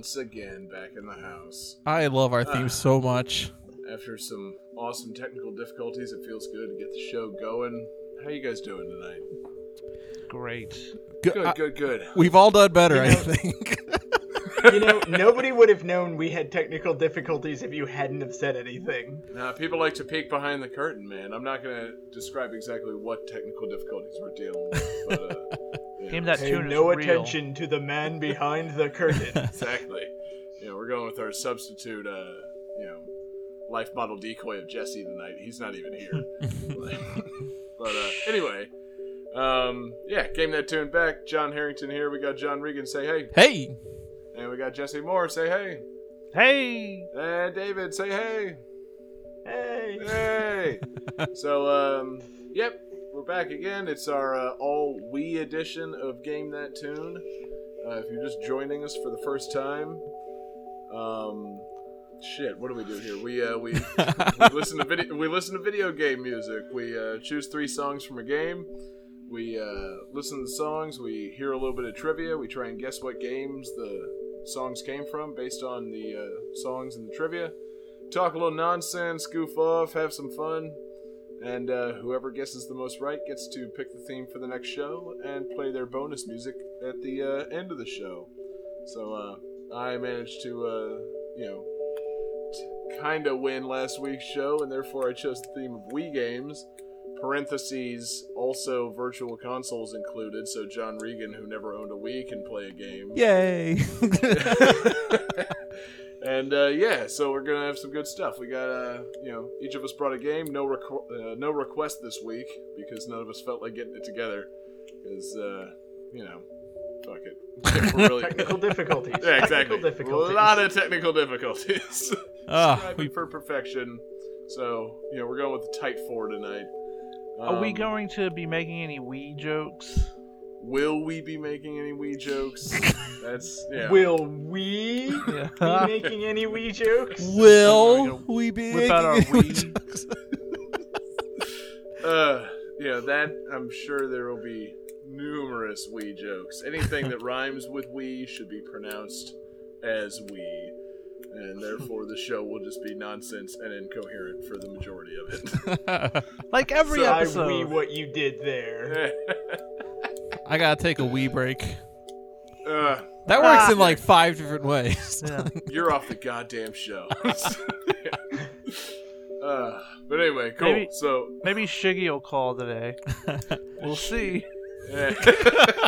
Once again back in the house. I love our Ah. theme so much. After some awesome technical difficulties, it feels good to get the show going. How you guys doing tonight? Great. Good. Good, I- good, good. we've all done better, You I know- think. you know, nobody would have known we had technical difficulties if you hadn't have said anything. Now, people like to peek behind the curtain, man. I'm not gonna describe exactly what technical difficulties we're dealing with, but uh, yeah, Game that Pay tune no is real. attention to the man behind the curtain. exactly. You know, we're going with our substitute, uh, you know, life model decoy of Jesse tonight. He's not even here. but uh, anyway, um, yeah, game that tune back. John Harrington here. We got John Regan. Say hey, hey, and we got Jesse Moore. Say hey, Hey, and David. Say hey. hey. Hey! so, um, yep, we're back again. It's our uh, all we edition of Game That Tune. Uh, if you're just joining us for the first time, um, shit, what do we do here? We uh, we, we listen to video we listen to video game music. We uh, choose three songs from a game. We uh, listen to the songs. We hear a little bit of trivia. We try and guess what games the songs came from based on the uh, songs and the trivia talk a little nonsense, goof off, have some fun, and uh, whoever guesses the most right gets to pick the theme for the next show and play their bonus music at the uh, end of the show. So uh, I managed to, uh, you know, t- kind of win last week's show, and therefore I chose the theme of Wii games. Parentheses, also virtual consoles included, so John Regan, who never owned a Wii, can play a game. yay! and uh, yeah, so we're gonna have some good stuff. We got, uh, you know, each of us brought a game. No, requ- uh, no request this week because none of us felt like getting it together. Because, uh, you know, fuck it. We're really- Technical difficulties. yeah, exactly. Technical difficulties. A lot of technical difficulties. Ah, Striving we, for perfection. So, you know, we're going with the tight four tonight. are we Um, going to be making any Wii jokes? Will we be making any Wii jokes? That's yeah. Will we be making any Wii jokes? will we be Whip out our making- Uh, yeah, that I'm sure there will be numerous Wii jokes. Anything that rhymes with Wii should be pronounced as Wii, and therefore the show will just be nonsense and incoherent for the majority of it. like every So- I episode. we what you did there. I gotta take a wee break. uh, That works in like five different ways. Yeah. you're off the goddamn show. uh, but anyway, cool. Maybe- So, Maybe Shiggy will call today. We'll see. yeah.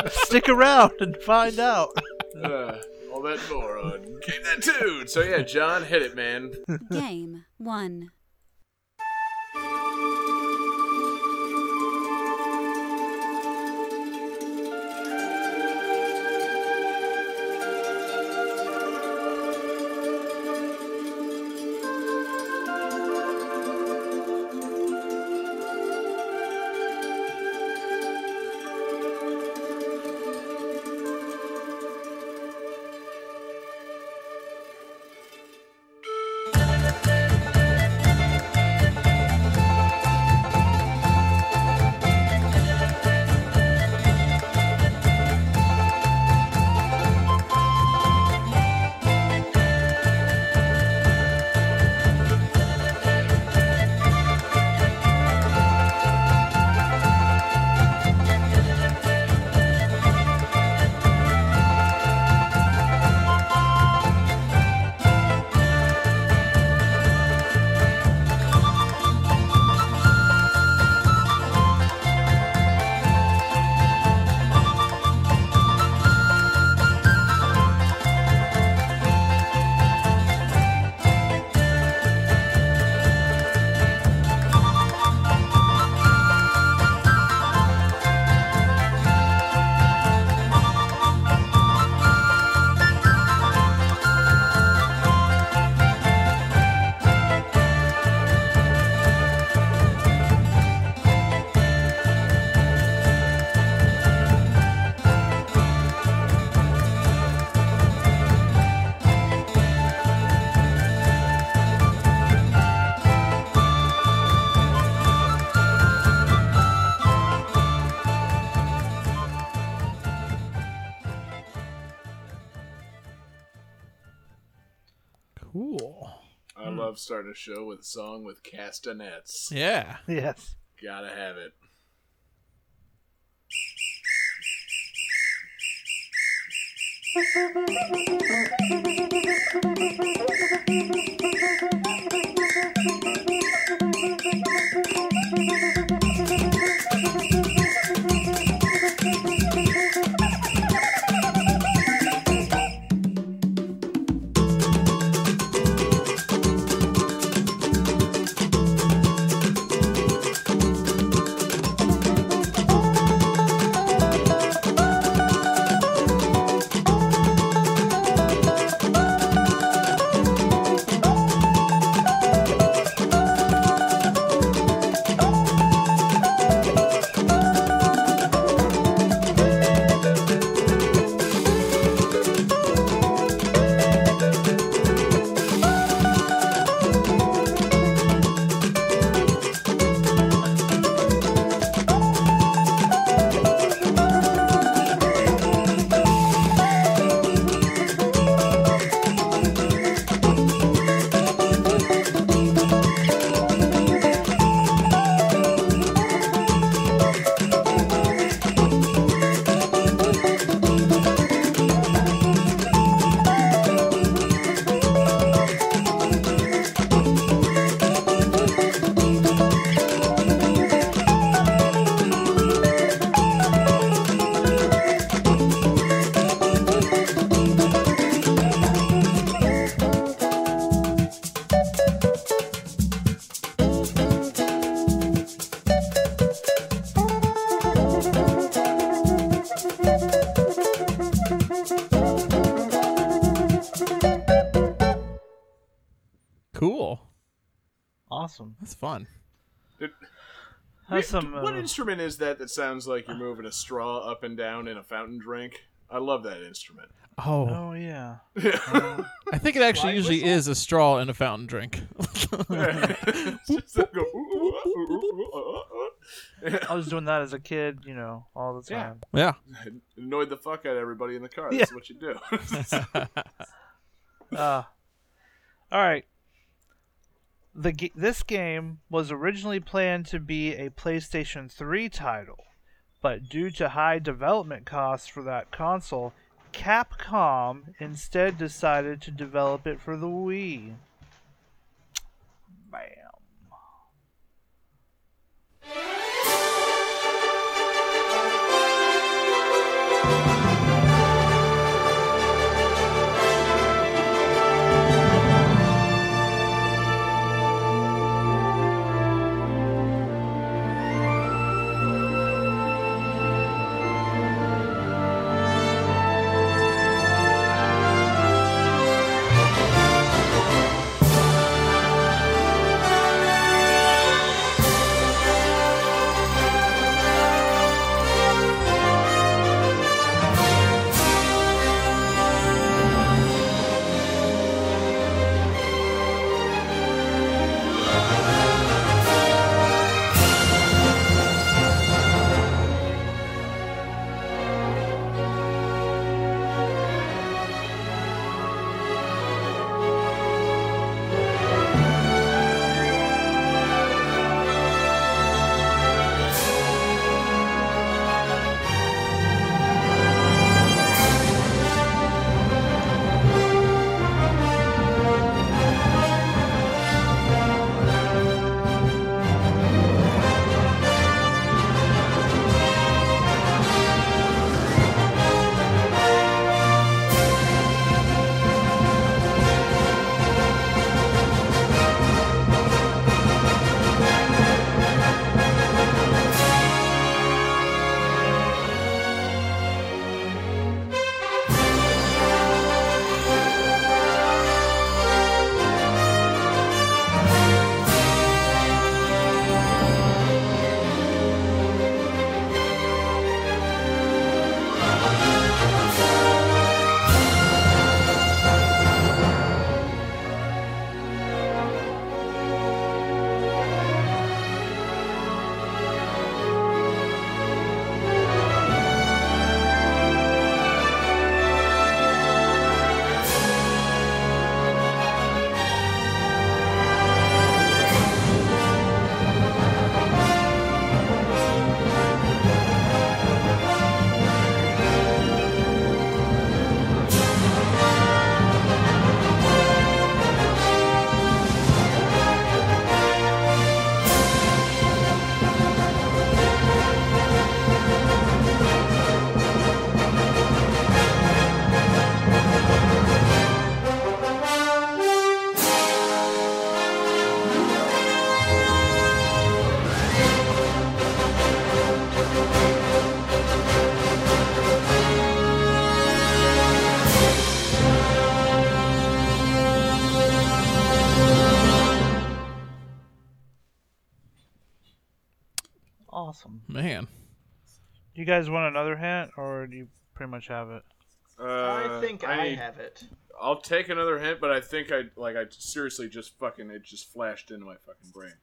Stick around and find out. uh, all that and more on Game That Tune. So yeah, John, hit it, man. Game 1. Cool. I hmm. love starting a show with a song with castanets. Yeah. Yes. Gotta have it. fun. Did- That's some. what uh, instrument is that that sounds like you're moving a straw up and down in a fountain drink? I love that instrument. Oh, Oh yeah. I think it actually usually whistle? is a straw in a fountain drink. I was doing that as a kid, you know, all the time. yeah. Annoyed the fuck out of everybody in the car. That's what you do. Uh, all right. The this game was originally planned to be a PlayStation 3 title, but due to high development costs for that console, Capcom instead decided to develop it for the Wii. Bam. You guys want another hint, or do you pretty much have it? Uh, I think I, need- have it. I'll take another hint, but I think I like I seriously just fucking it just flashed into my fucking brain.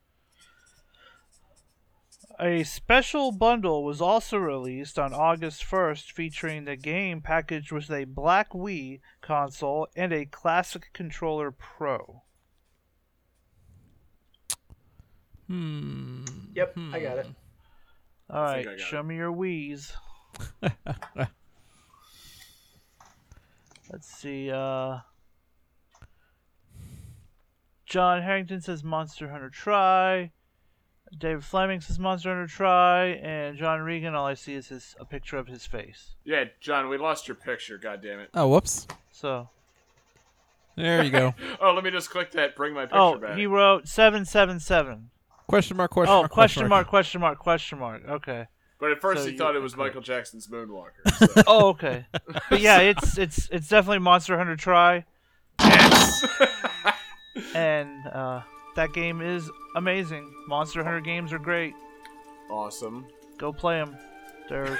A special bundle was also released on August 1st featuring the game packaged with a Black Wii console and a Classic Controller Pro. Hmm. Yep, I got it. All I think right, I got show it. me your wheeze. Let's see. Uh, John Harrington says Monster Hunter Tri. David Fleming says Monster Hunter Tri, and John Regan. All I see is his a picture of his face. Yeah, John, we lost your picture. God damn it. Oh, whoops. So, There you go. Oh, let me just click that. Bring my picture oh, back. he wrote seven seven seven. Question mark, question Oh, mark, question mark, question mark, question mark. Okay. But at first So he you- thought it was okay. Michael Jackson's Moonwalker. So. Oh, okay. But yeah, it's it's it's definitely Monster Hunter Tri. yes. and uh, that game is amazing. Monster Hunter games are great. awesome. Go play them. They're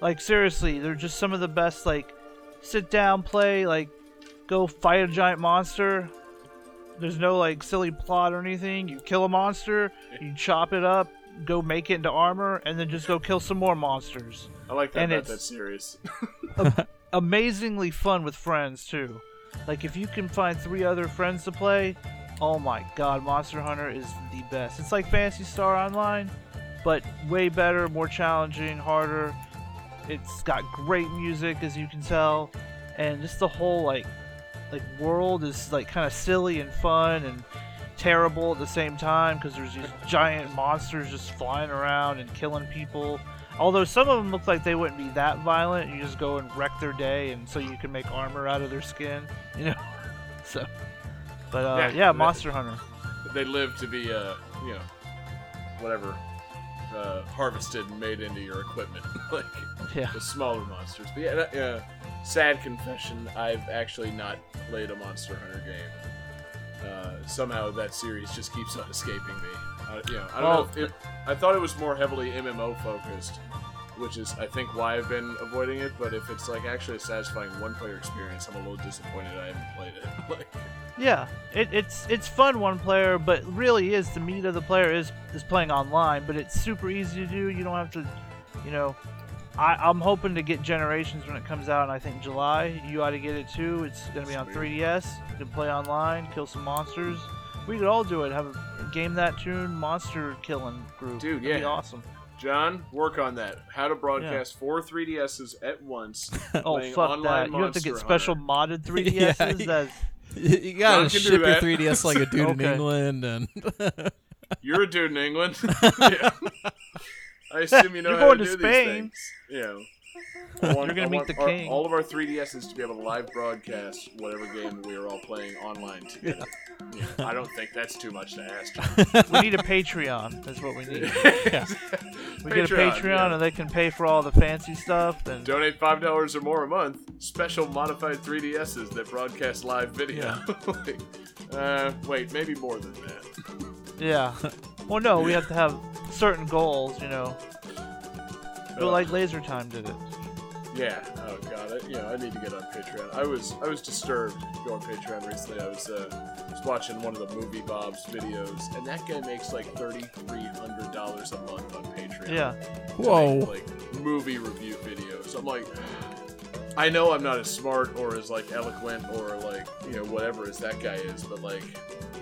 like seriously, they're just some of the best. Like, sit down, play. Like, go fight a giant monster. There's no like silly plot or anything. You kill a monster, you chop it up, go make it into armor, and then just go kill some more monsters. I like that And about it's- that series. amazingly fun with friends too. Like if you can find three other friends to play, oh my god, Monster Hunter is the best. It's like Phantasy Star Online, but way better, more challenging, harder. It's got great music as you can tell, and just the whole like like world is like kind of silly and fun and terrible at the same time because there's these giant monsters just flying around and killing people. Although some of them look like they wouldn't be that violent, you just go and wreck their day, and so you can make armor out of their skin, you know. So, but uh, Yeah, yeah, Monster Hunter. they live to be, uh, you know, whatever, uh, harvested and made into your equipment, like Yeah, the smaller monsters. But yeah, yeah, sad confession, I've actually not played a Monster Hunter game. Uh, somehow that series just keeps on escaping me. Uh, you know, I don't know. If it, I thought it was more heavily MMO focused, which is I think why I've been avoiding it. But if it's like actually a satisfying one-player experience, I'm a little disappointed I haven't played it. like, yeah. It, it's it's fun one player, but really is the meat of the player is is playing online. But it's super easy to do. You don't have to, you know. I, I'm hoping to get Generations when it comes out, and I think July. You ought to get it too. It's gonna be on 3DS. You can play online, kill some monsters. We could all do it. Have a game that tune monster killing group. Dude, It'd be yeah. awesome. John, work on that. How to broadcast four 3DSs at once. Oh, oh fuck online that! You have to Monster get special modded 3DSs. Yeah, That's You gotta John ship your 3DS like a dude in England, and You're a dude in England. Yeah. I assume you know You're how going to to do Spain. these things. You know, want, you're gonna I meet the our- king. all of our 3DSs to be able to live broadcast whatever game we are all playing online together. Yeah, I don't think that's too much to ask. John. we need a Patreon. That's what we need. We get a Patreon, Patreon, yeah. and they can pay for all the fancy stuff. And Donate five dollars or more a month. Special modified 3DSs that broadcast live video. Like, uh, wait, maybe more than that. yeah, well, no, we have to have certain goals. You know, but Uh, like Laser Time did it. Yeah. Oh god. I, you know, I need to get on Patreon. I was I was disturbed to go on Patreon recently. I was uh, was watching one of the movie Bob's videos, and that guy makes like thirty three hundred dollars a month on Patreon. Yeah, whoa, make, like movie review videos. I'm like, I know I'm not as smart or as like eloquent or like you know whatever as that guy is, but like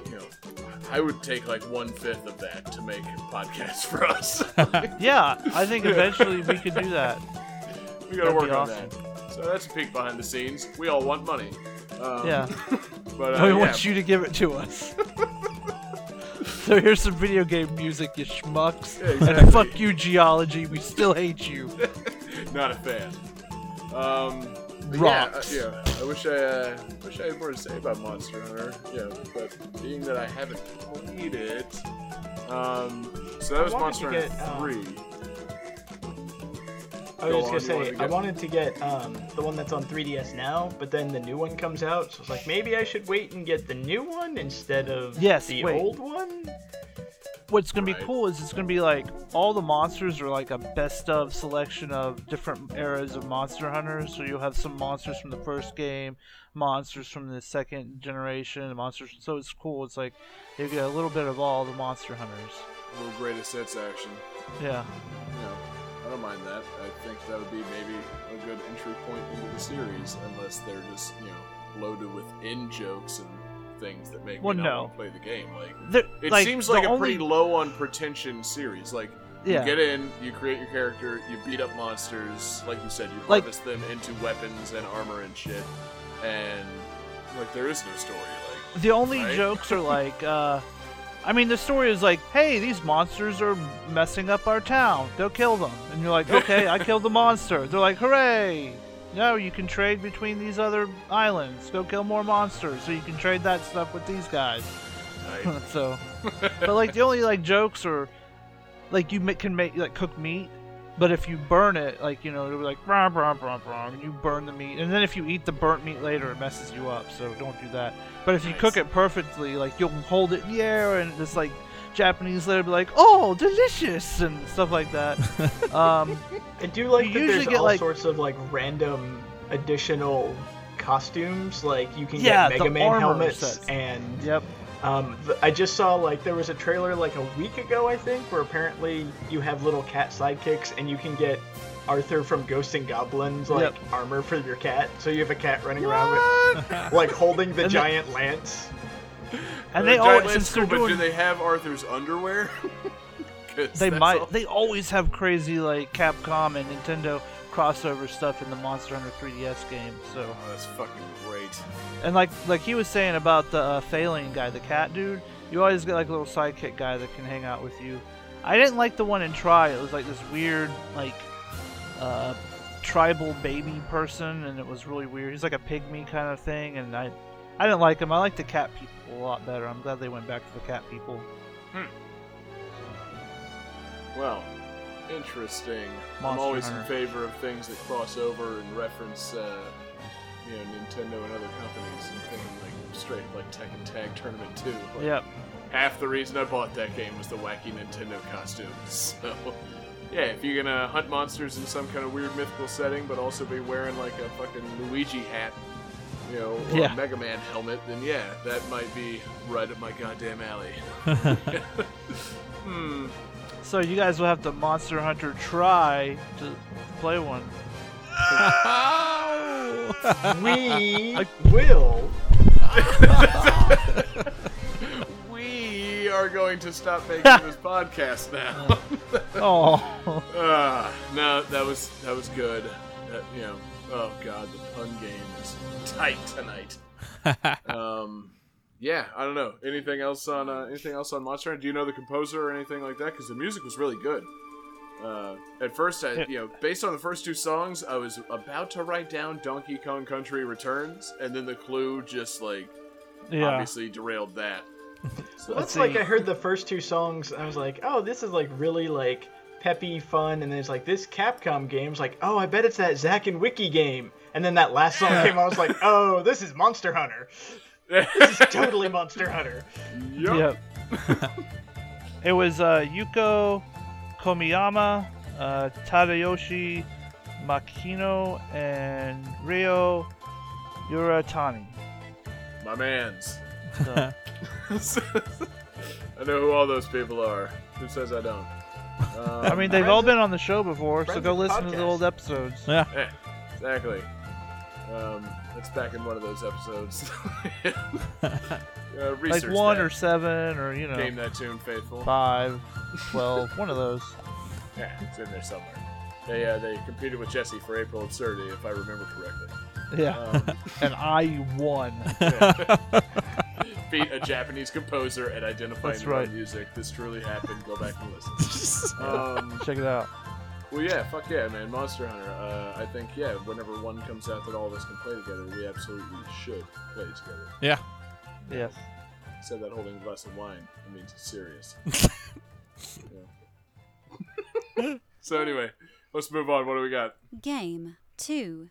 you know. I would take like one fifth of that to make podcasts for us. yeah. I think eventually we could do that. We gotta That'd work on awesome. that. So that's a peek behind the scenes. We all want money. Um, Yeah. but uh, we yeah. want you to give it to us. so here's some video game music, you schmucks. Yeah, And fuck you, geology. We still hate you. Not a fan. Um, but yeah, uh, yeah. I wish I uh, wish I had more to say about Monster Hunter. Yeah, but being that I haven't played it, um, so that I was Monster Hunter get, um, three. I was on, just you gonna wanted say to I get- wanted to get um, the one that's on 3DS now, but then the new one comes out, so I was like, maybe I should wait and get the new one instead of Yes, the wait. old one. What's gonna Right. be cool is it's gonna be like all the monsters are like a best of selection of different eras of Monster Hunters. So you'll have some monsters from the first game, monsters from the second generation, monsters. So it's cool. It's like you get a little bit of all the Monster Hunters. A little greatest hits action. Yeah. You know, I don't mind that. I think that would be maybe a good entry point into the series, unless they're just you know loaded with in jokes and things that make Well, me not no. want to play the game. Like There- it like, seems like a only- pretty low on pretension series. Like Yeah. you get in, you create your character, you beat up monsters, like you said, you Like- harvest them into weapons and armor and shit, and like there is no story. Like The only Right? jokes are like, uh, I mean, the story is like, hey, these monsters are messing up our town. Go kill them. And you're like, okay, I killed the monster. They're like, hooray! No, you can trade between these other islands. Go kill more monsters, so you can trade that stuff with these guys. I, so, but like the only like jokes are, like you can make like cook meat, but if you burn it, like you know, it'll be like brah, brah, brah, brah, and you burn the meat, and then if you eat the burnt meat later, it messes you up. So don't do that. But if you cook it perfectly, like you'll hold it in the air, and this like Japanese letter be like, oh, delicious, and stuff like that. um, I do like You that there's get, all like- sorts of like random additional costumes. Like you can Yeah, get Mega Man helmets sets. and yep. Um, I just saw like there was a trailer like a week ago, I think, where apparently you have little cat sidekicks and you can get Arthur from Ghosts and Goblins like Yep. armor for your cat. So you have a cat running around with like holding the And the- giant lance. And they always Lance since they're doing do they have Arthur's underwear? They might. all- They always have crazy like Capcom and Nintendo crossover stuff in the Monster Hunter 3DS game. So, Oh, that's fucking great. and like like he was saying about the uh, Felyne guy, the cat dude, you always get like a little sidekick guy that can hang out with you. I didn't like the one in Tri. It was like this weird like uh, tribal baby person, and it was really weird. He's like a pygmy kind of thing, and I I didn't like him. I like the cat people a lot better. I'm glad they went back to the cat people. Hmm. Well, interesting. I'm Monster always in favor of things that cross over and reference, uh, you know, Nintendo and other companies, and thinking like straight like Tekken Tag Tournament 2. Like, Yep. Half the reason I bought that game was the wacky Nintendo costumes. So, yeah, if you're gonna hunt monsters in some kind of weird mythical setting, but also be wearing like a fucking Luigi hat, you know, or Yeah. a Mega Man helmet, then yeah, that might be right up my goddamn alley. hmm. So you guys will have to Monster Hunter try to play one. We will. we are going to stop making this podcast now. Oh, Ah, no, that was that was good. That, you know, oh god, the pun game is tight tonight. um, yeah, I don't know. Anything else on uh, anything else on Monster Hunter? Do you know the composer or anything like that? Because the music was really good. Uh, at first, I, you know, based on the first two songs, I was about to write down Donkey Kong Country Returns, and then the clue just like yeah. obviously derailed that. So Well, that's like I heard the first two songs. I was like, oh, this is like really like peppy, fun. And then it's like this Capcom game's like, oh, I bet it's that Zack and Wiki game. And then that last song came. I was like, oh, this is Monster Hunter. This is totally Monster Hunter. Yup. Yep. it was uh, Yuko Komiyama, uh, Tadayoshi Makino, and Ryo Uratani. My man's. So, I know who all those people are. Who says I don't? Um, I mean, they've all been on the show before, so go of listen to the old episodes. Yeah. eh, exactly. Um, it's back in one of those episodes. uh, Like one that. or seven, or you know, game that tune faithful. five, twelve, one of those. Yeah, it's in there somewhere. They uh, they competed with Jesse for April Absurdity, if I remember correctly. Yeah, Um, and I won. Beat a Japanese composer at identifying That's right. music. This truly happened. Go back and listen. um, Check it out. Well, yeah, fuck yeah, man. Monster Hunter. Uh, I think, yeah, whenever one comes out that all of us can play together, we absolutely should play together. Yeah. Yes. Said that holding a glass of wine. It means it's serious. So, anyway, let's move on. What do we got? Game 2.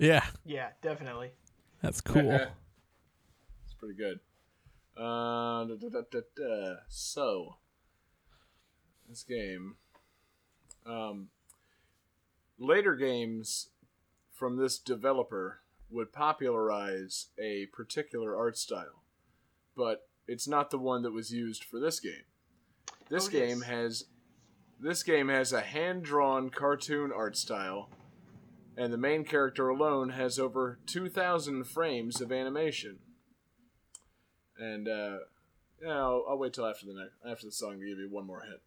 Yeah, Yeah, definitely. that's cool. it's pretty good. Uh, da, da, da, da, da. So, this game. Um, later games from this developer would popularize a particular art style, but it's not the one that was used for this game. This Oh, yes. game has this game has a hand-drawn cartoon art style, and the main character alone has over 2,000 frames of animation. And uh, yeah, I'll, I'll wait till after the next, after the song to give you one more hint.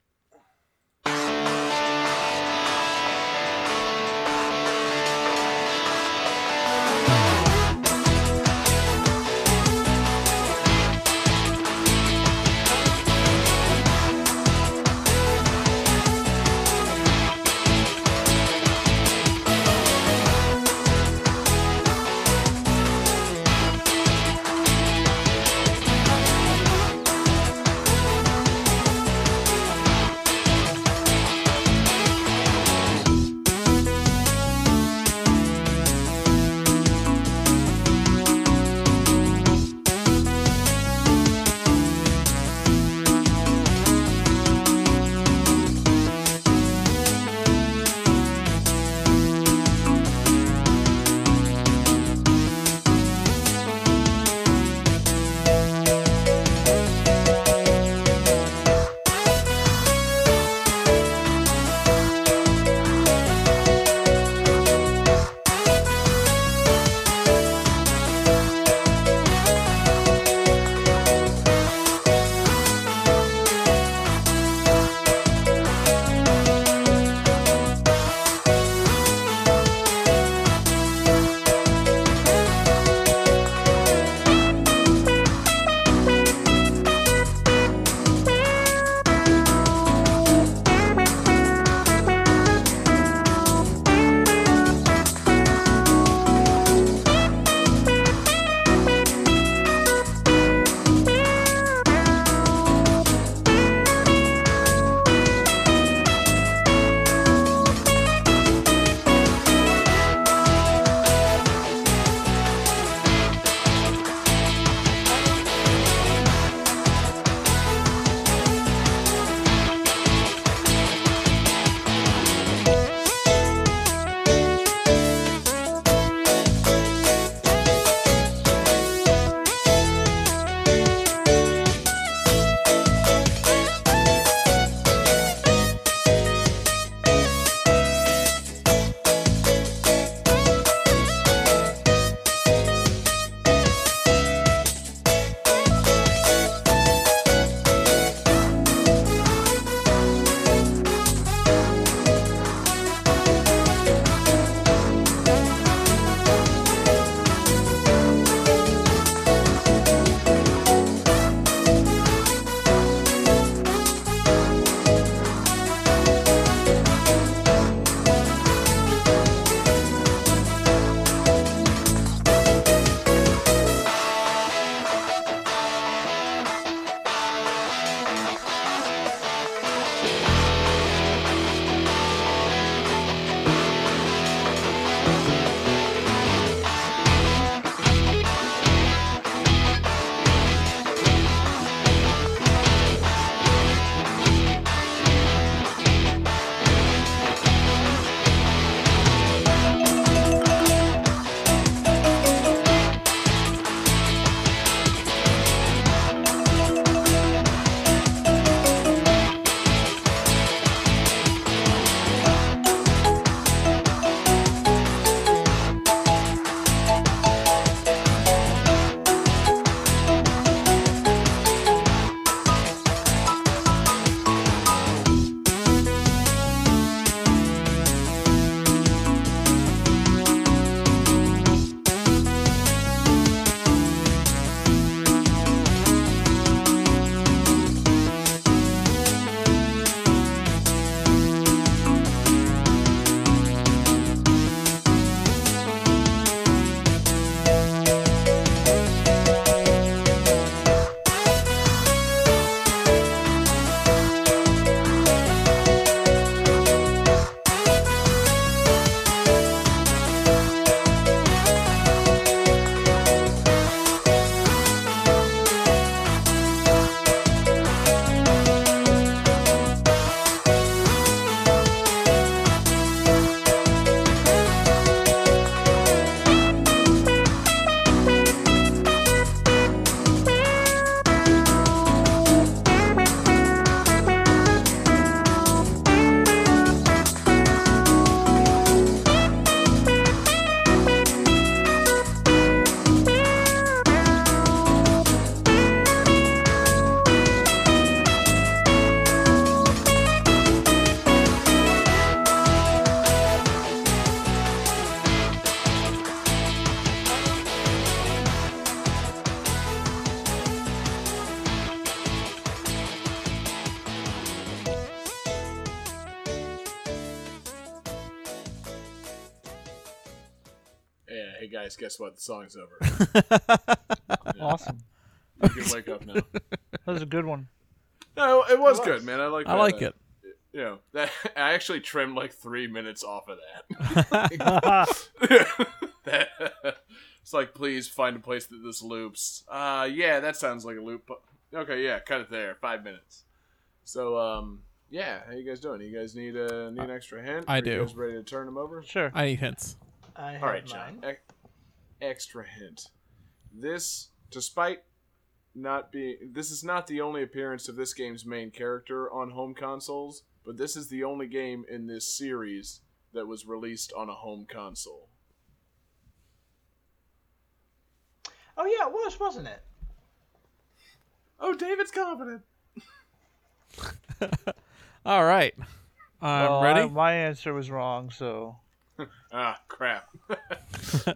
Hey guys, guess what? The song's over. Awesome. You can wake up now. That was a good one. No, it was It was. good, man. I like. I that. like it. You know, that I actually trimmed like three minutes off of that. that it's like, please find a place that this loops. Uh, yeah, that sounds like a loop. Okay, yeah, cut it there. Five minutes. So, um, yeah, how you guys doing? You guys need a need an extra hint? I Are do. You guys ready to turn them over? Sure. I need hints. I have All right, mine. John. Ex- extra hint. This, despite not being, this is not the only appearance of this game's main character on home consoles, but this is the only game in this series that was released on a home console. Oh yeah, it was, wasn't it? Oh, David's confident. All right. I'm Well, ready. I- my answer was wrong, so Ah, crap.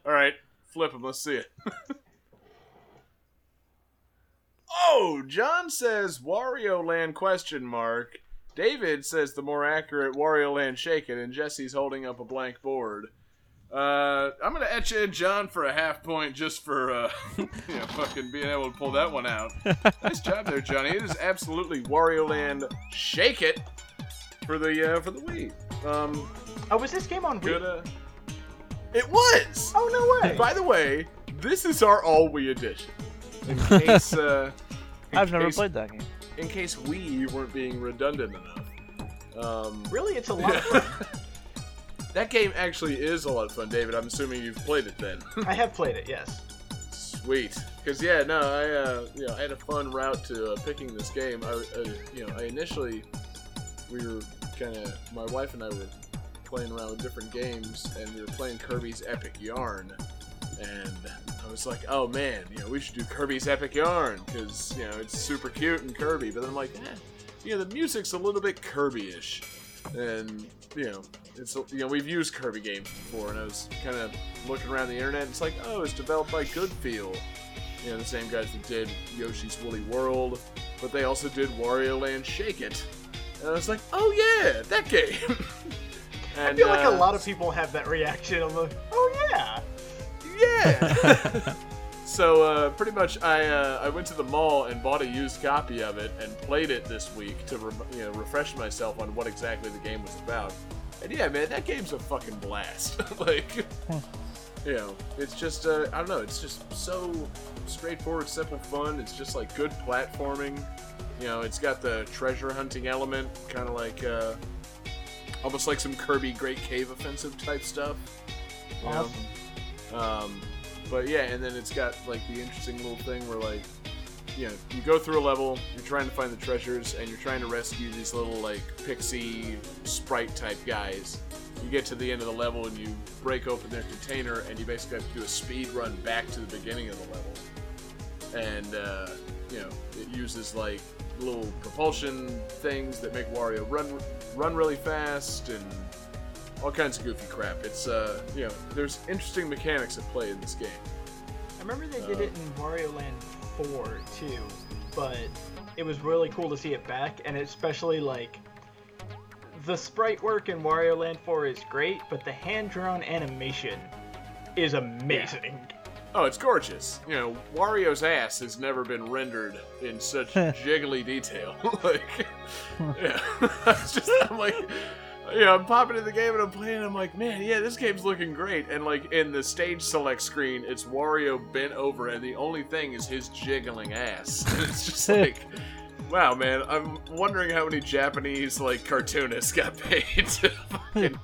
All right, flip him. Let's see it. oh, John says Wario Land question mark. David says the more accurate Wario Land shake it, and Jesse's holding up a blank board. Uh, I'm gonna etch in John for a half point just for uh, you know, fucking being able to pull that one out. nice job there, Johnny. It is absolutely Wario Land shake it for the uh, for the Wii. Um, Oh, was this game on Wii? good. Uh, it was. Oh no way! By the way, this is our all Wii edition. In case, uh, in I've never played that game. In case we weren't being redundant enough. Um, Really, it's a lot of fun. that game actually is a lot of fun, David. I'm assuming you've played it then. I have played it, yes. Sweet. Because yeah, no, I uh, you know I had a fun route to uh, picking this game. I, I you know I initially we were kind of my wife and I were playing around with different games, and we were playing Kirby's Epic Yarn, and I was like, oh man, you know we should do Kirby's Epic Yarn because you know it's super cute and Kirby. But then I'm like, eh, you know the music's a little bit Kirby-ish, and you know it's you know we've used Kirby games before, and I was kind of looking around the internet. And it's like, oh, it's developed by Goodfeel, you know the same guys that did Yoshi's Woolly World, but they also did Wario Land Shake It, and I was like, oh yeah, that game. I feel like a uh, lot of people have that reaction. I'm like, oh yeah. yeah. so uh, pretty much, I uh, I went to the mall and bought a used copy of it and played it this week to re- you know refresh myself on what exactly the game was about. And yeah, man, that game's a fucking blast. like, you know, it's just uh, I don't know, it's just so straightforward, simple, fun. It's just like good platforming. You know, it's got the treasure hunting element, kind of like uh, almost like some Kirby Great Cave Offensive type stuff. know? Awesome. Um, but yeah, and then it's got like the interesting little thing where like, you know, you go through a level, you're trying to find the treasures, and you're trying to rescue these little like pixie sprite type guys. You get to the end of the level and you break open their container, and you basically have to do a speed run back to the beginning of the level. And uh, you know, it uses like little propulsion things that make Wario run run really fast and all kinds of goofy crap. It's uh, you know, there's interesting mechanics at play in this game. I remember they did it in Wario Land 4 too, but it was really cool to see it back, and especially like the sprite work in Wario Land 4 is great, but the hand drawn animation is amazing. Oh, it's gorgeous. You know, Wario's ass has never been rendered in such jiggly detail. like, yeah, it's just I'm like, you know, I'm popping in the game and I'm playing. And I'm like, man, yeah, this game's looking great. And like in the stage select screen, it's Wario bent over, and the only thing is his jiggling ass. And it's just like. Wow, man! I'm wondering how many Japanese like cartoonists got paid to fucking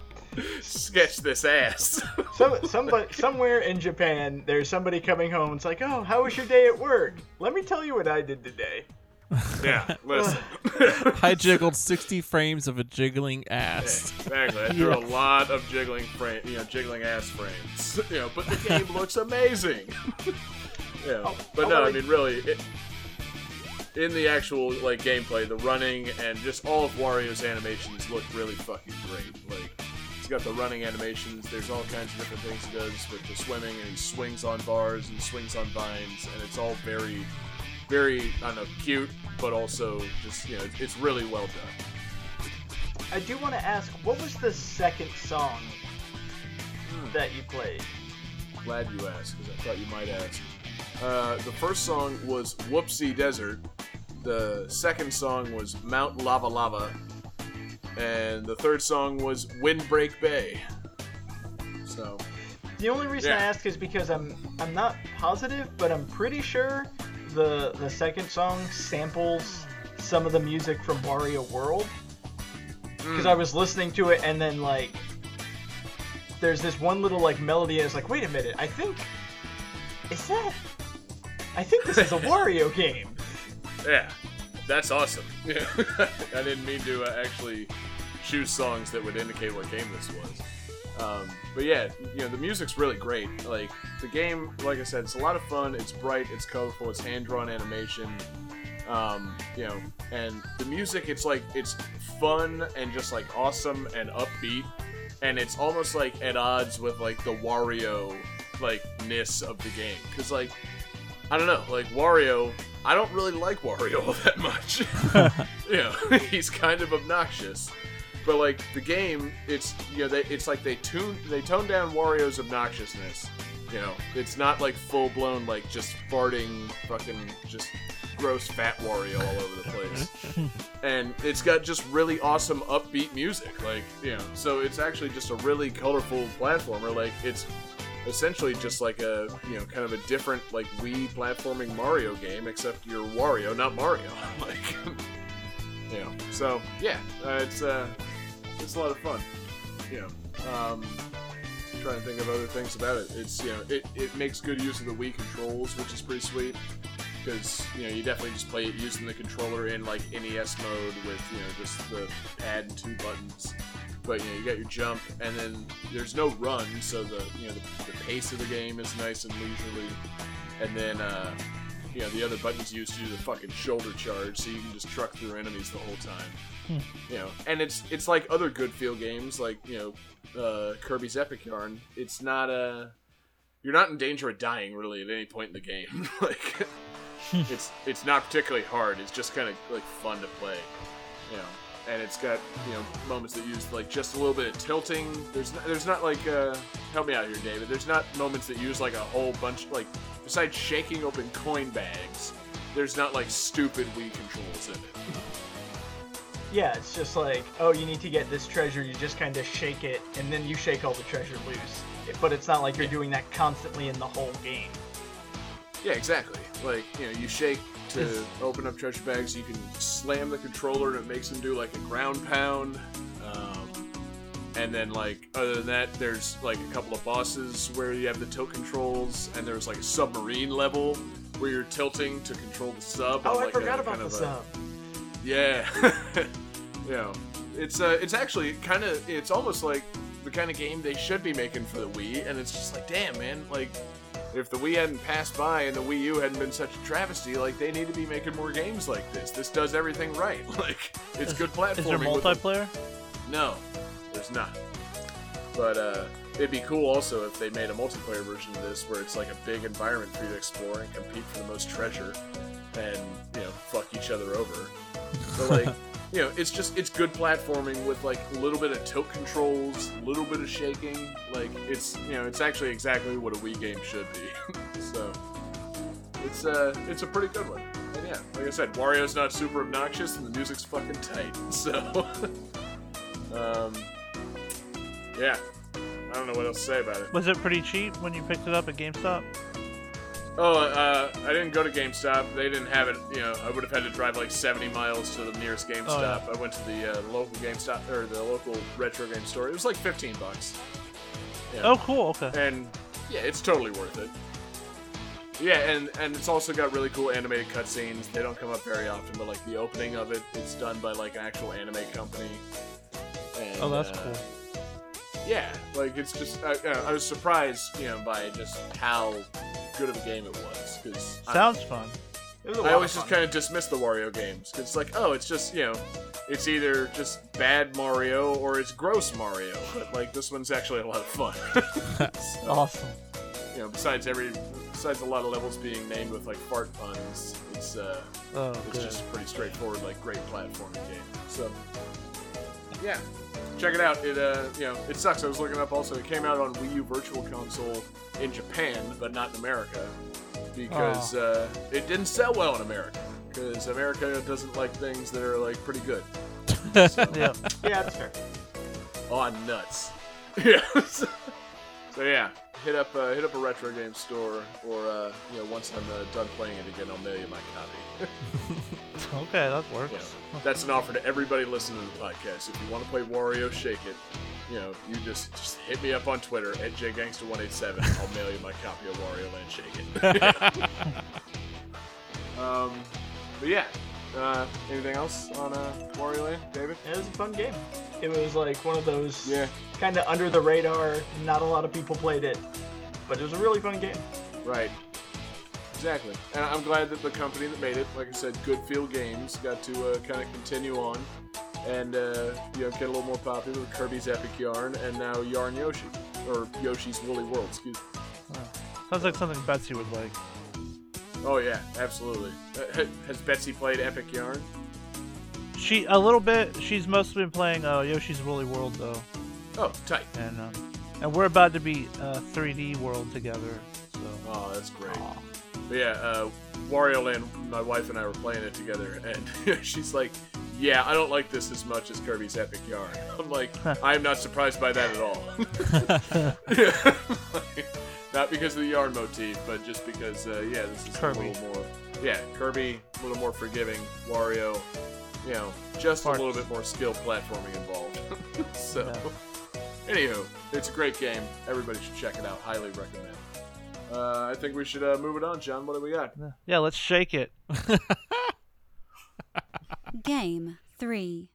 sketch this ass. So somebody somewhere in Japan, there's somebody coming home. It's like, oh, how was your day at work? Let me tell you what I did today. yeah, listen. I jiggled 60 frames of a jiggling ass. Exactly. I threw a lot of jiggling frame, you know, jiggling ass frames. You know, but the game looks amazing. yeah, Oh, but oh, no, I mean, really, it, in the actual like gameplay, the running and just all of Wario's animations look really fucking great. Like, he's got the running animations. There's all kinds of different things he does with the swimming, and he swings on bars and swings on vines, and it's all very, very, I don't know, cute, but also just you know, it's, it's really well done. I do want to ask, what was the second song that you played? glad you asked because I thought you might ask. Uh, the first song was Whoopsie Desert. The second song was Mount Lava Lava. And the third song was Windbreak Bay. So, The only reason I ask is because I'm I'm not positive, but I'm pretty sure the the second song samples some of the music from Wario World. Because I was listening to it and then like there's this one little like melody and it's like, wait a minute, I think is that I think this is a Wario game. yeah, that's awesome. Yeah. I didn't mean to uh, actually choose songs that would indicate what game this was. Um, but yeah, you know, the music's really great. Like, the game, like I said, it's a lot of fun. It's bright, it's colorful, it's hand drawn animation. Um, you know, and the music, it's like, it's fun and just like awesome and upbeat. And it's almost like at odds with like the Wario, like, ness of the game. Cause, like, I don't know, like Wario, I don't really like Wario all that much. you know, he's kind of obnoxious. But like the game, it's you know, they, it's like they tune they tone down Wario's obnoxiousness. You know, it's not like full blown like just farting fucking just gross fat Wario all over the place. and it's got just really awesome upbeat music. Like, you know, so it's actually just a really colorful platformer. Like it's essentially just like a you know kind of a different like Wii platforming Mario game, except you're Wario, not Mario. like, you know. So yeah, uh, it's uh, it's a lot of fun. You know, um, trying to think of other things about it. It's you know, it, it makes good use of the Wii controls, which is pretty sweet. Because you know, you definitely just play it using the controller in like NES mode with you know just the pad and two buttons but you know you got your jump and then there's no run so the you know the, the pace of the game is nice and leisurely and then uh you know the other buttons used to do the fucking shoulder charge so you can just truck through enemies the whole time you know and it's it's like other Goodfeel games like you know uh kirby's epic yarn it's not a you're not in danger of dying really at any point in the game like it's it's not particularly hard it's just kind of like fun to play you know and it's got you know moments that use like just a little bit of tilting. There's not, there's not like uh, help me out here, David. There's not moments that use like a whole bunch like besides shaking open coin bags. There's not like stupid Wii controls in it. Yeah, it's just like, oh, you need to get this treasure, you just kind of shake it, and then you shake all the treasure loose. But it's not like you're doing that constantly in the whole game. Yeah, exactly. Like you know, you shake to open up treasure bags. You can slam the controller and it makes them do like a ground pound. Um, and then like other than that, there's like a couple of bosses where you have the tilt controls, and there's like a submarine level where you're tilting to control the sub. Oh, on, I forgot a, about kind the of a- sub. Yeah, yeah. It's uh, it's actually kind of, it's almost like the kind of game they should be making for the Wii, and it's just like, damn, man, like. If the Wii hadn't passed by and the Wii U hadn't been such a travesty, like they need to be making more games like this. This does everything right. Like it's good platforming. Is there with- multiplayer? no, there's not. But uh, it'd be cool also if they made a multiplayer version of this where it's like a big environment for you to explore and compete for the most treasure and, you know, fuck each other over. But like, you know, it's just it's good platforming with like a little bit of tilt controls, a little bit of shaking. Like it's you know, it's actually exactly what a Wii game should be. so it's uh it's a pretty good one. And yeah, like I said, Wario's not super obnoxious and the music's fucking tight. So um yeah. I don't know what else to say about it. Was it pretty cheap when you picked it up at GameStop? Oh, uh, I didn't go to GameStop. They didn't have it. You know, I would have had to drive like 70 miles to the nearest GameStop. Oh, yeah. I went to the uh, local GameStop or the local retro game store. It was like 15 bucks. Yeah. Oh, cool. Okay. And yeah, it's totally worth it. Yeah, and and it's also got really cool animated cutscenes. They don't come up very often, but like the opening of it, it's done by like an actual anime company. And, Oh, that's uh, cool. Yeah, like it's just I, uh, I was surprised, you know, by just how good of a game it was because Sounds fun. It was a I always of just kind of dismiss the Wario games because it's like, oh, it's just you know, it's either just bad Mario or it's gross Mario. But like this one's actually a lot of fun. So, Awesome. you know, besides every, besides a lot of levels being named with like fart puns, it's uh, Oh, it's good. just a pretty straightforward, like great platforming game. So, yeah, check it out. It uh, you know, it sucks. I was looking up also. It came out on Wii U Virtual Console in Japan, but not in America, because uh, it didn't sell well in America. Because America doesn't like things that are like pretty good. So, Yeah. Yeah, that's fair. on nuts. yeah. so yeah, hit up uh, hit up a retro game store, or uh, you know, once I'm uh, done playing it again, I'll mail you my copy. Okay, that Yeah. Works. That's an offer to everybody listening to the podcast. If you want to play Wario Shake It, you know, you just just hit me up on Twitter at jgangster187. I'll mail you my copy of Wario Land Shake It. um, but yeah. Uh, anything else on uh, Wario Land, David? It was a fun game. It was like one of those Yeah. kind of under the radar. Not a lot of people played it, but it was a really fun game. Right. Exactly. And I'm glad that the company that made it, like I said, Goodfeel Games, got to uh, kind of continue on and uh, you know get a little more popular with Kirby's Epic Yarn and now Yarn Yoshi or Yoshi's Woolly World. Excuse me. Sounds like something Betsy would like. Oh yeah, absolutely. Uh, has Betsy played Epic Yarn? She a little bit. She's mostly been playing uh, Yoshi's Woolly World though, Oh, tight. and um, and we're about to be uh, 3D World together. So Oh, that's great. But yeah, uh, Wario Land, my wife and I were playing it together, and she's like, "Yeah, I don't like this as much as Kirby's Epic Yarn." I'm like, "I am not surprised by that at all." not because of the yarn motif, but just because, uh, yeah, this is Kirby. a little more, yeah, Kirby, a little more forgiving. Wario, you know, just Parts. a little bit more skill platforming involved. so, anywho, it's a great game. Everybody should check it out. Highly recommend. Uh, I think we should uh, move it on, John. What do we got? yeah, let's shake it. Game 3.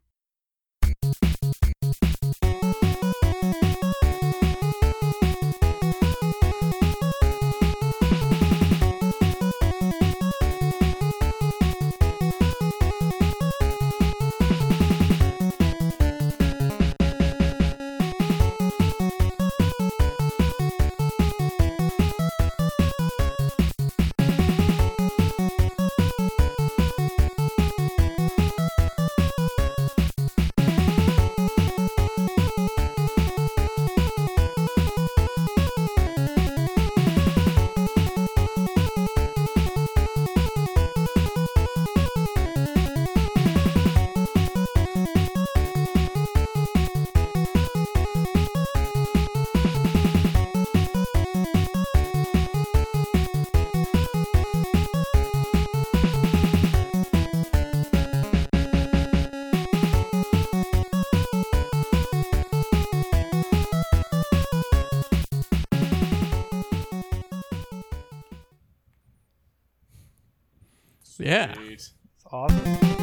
Yeah. It's awesome.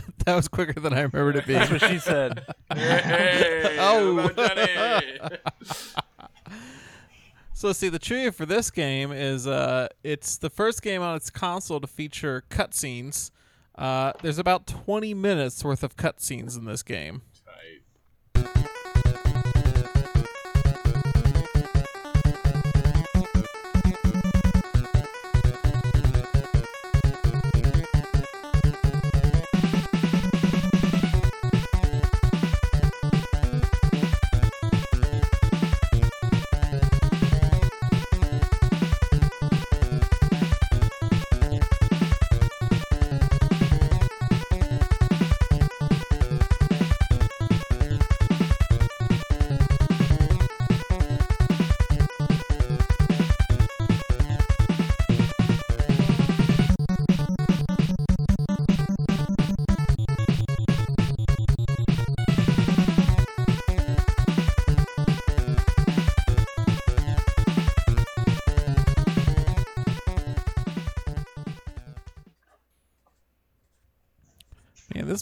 that was quicker than I remembered it being. That's what she said. hey, Oh. how about Johnny? So see, the trivia for this game is uh, it's the first game on its console to feature cutscenes. Uh, there's about 20 minutes worth of cutscenes in this game.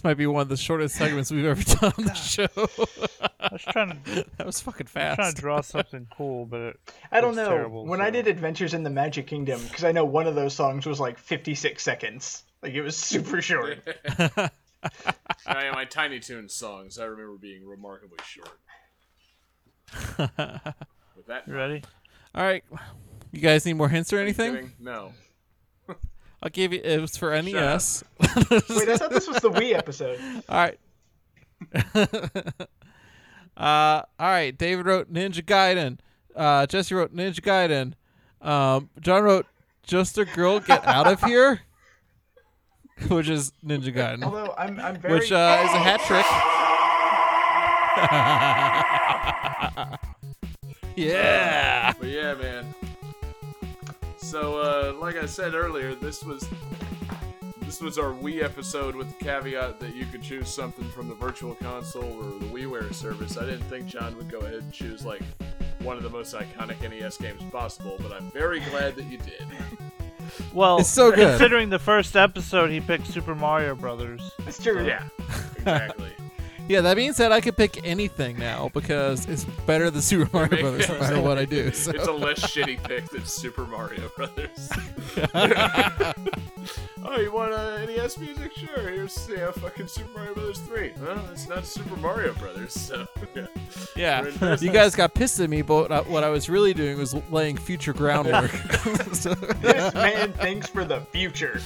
This might be one of the shortest segments we've ever done on the show. I was trying to that was fucking fast. trying to draw something cool, but it, I don't know. terrible, when so- I did Adventures in the Magic Kingdom, because I know one of those songs was like 56 seconds. Like it was super short. Oh, I am my Tiny Toons songs. I remember being remarkably short. With that, You ready? All right, you guys need more hints or anything? No. I'll give you. It was for NES. Wait, I thought this was the Wii episode. All right. uh, all right. David wrote Ninja Gaiden. Uh, Jesse wrote Ninja Gaiden. Um, John wrote Just a Girl Get Out of Here, which is Ninja Gaiden, Although I'm, I'm very. which uh, is a hat trick. yeah. But yeah, man. So, uh, like I said earlier, this was this was our Wii episode with the caveat that you could choose something from the Virtual Console or the WiiWare service. I didn't think John would go ahead and choose like one of the most iconic NES games possible, but I'm very glad that you did. Well, It's so good. Considering the first episode, he picked Super Mario Brothers. That's true. Yeah, exactly. Yeah, that being said, I could pick anything now because it's better than Super Mario Brothers no matter what I do. So. It's a less shitty pick than Super Mario Brothers. oh, you want uh, NES music? Sure. Here's yeah, fucking Super Mario Brothers 3. Well, it's not Super Mario Brothers, so yeah. Yeah, We're in business. you guys got pissed at me, but what I, what I was really doing was laying future groundwork. So- This man thinks for the future.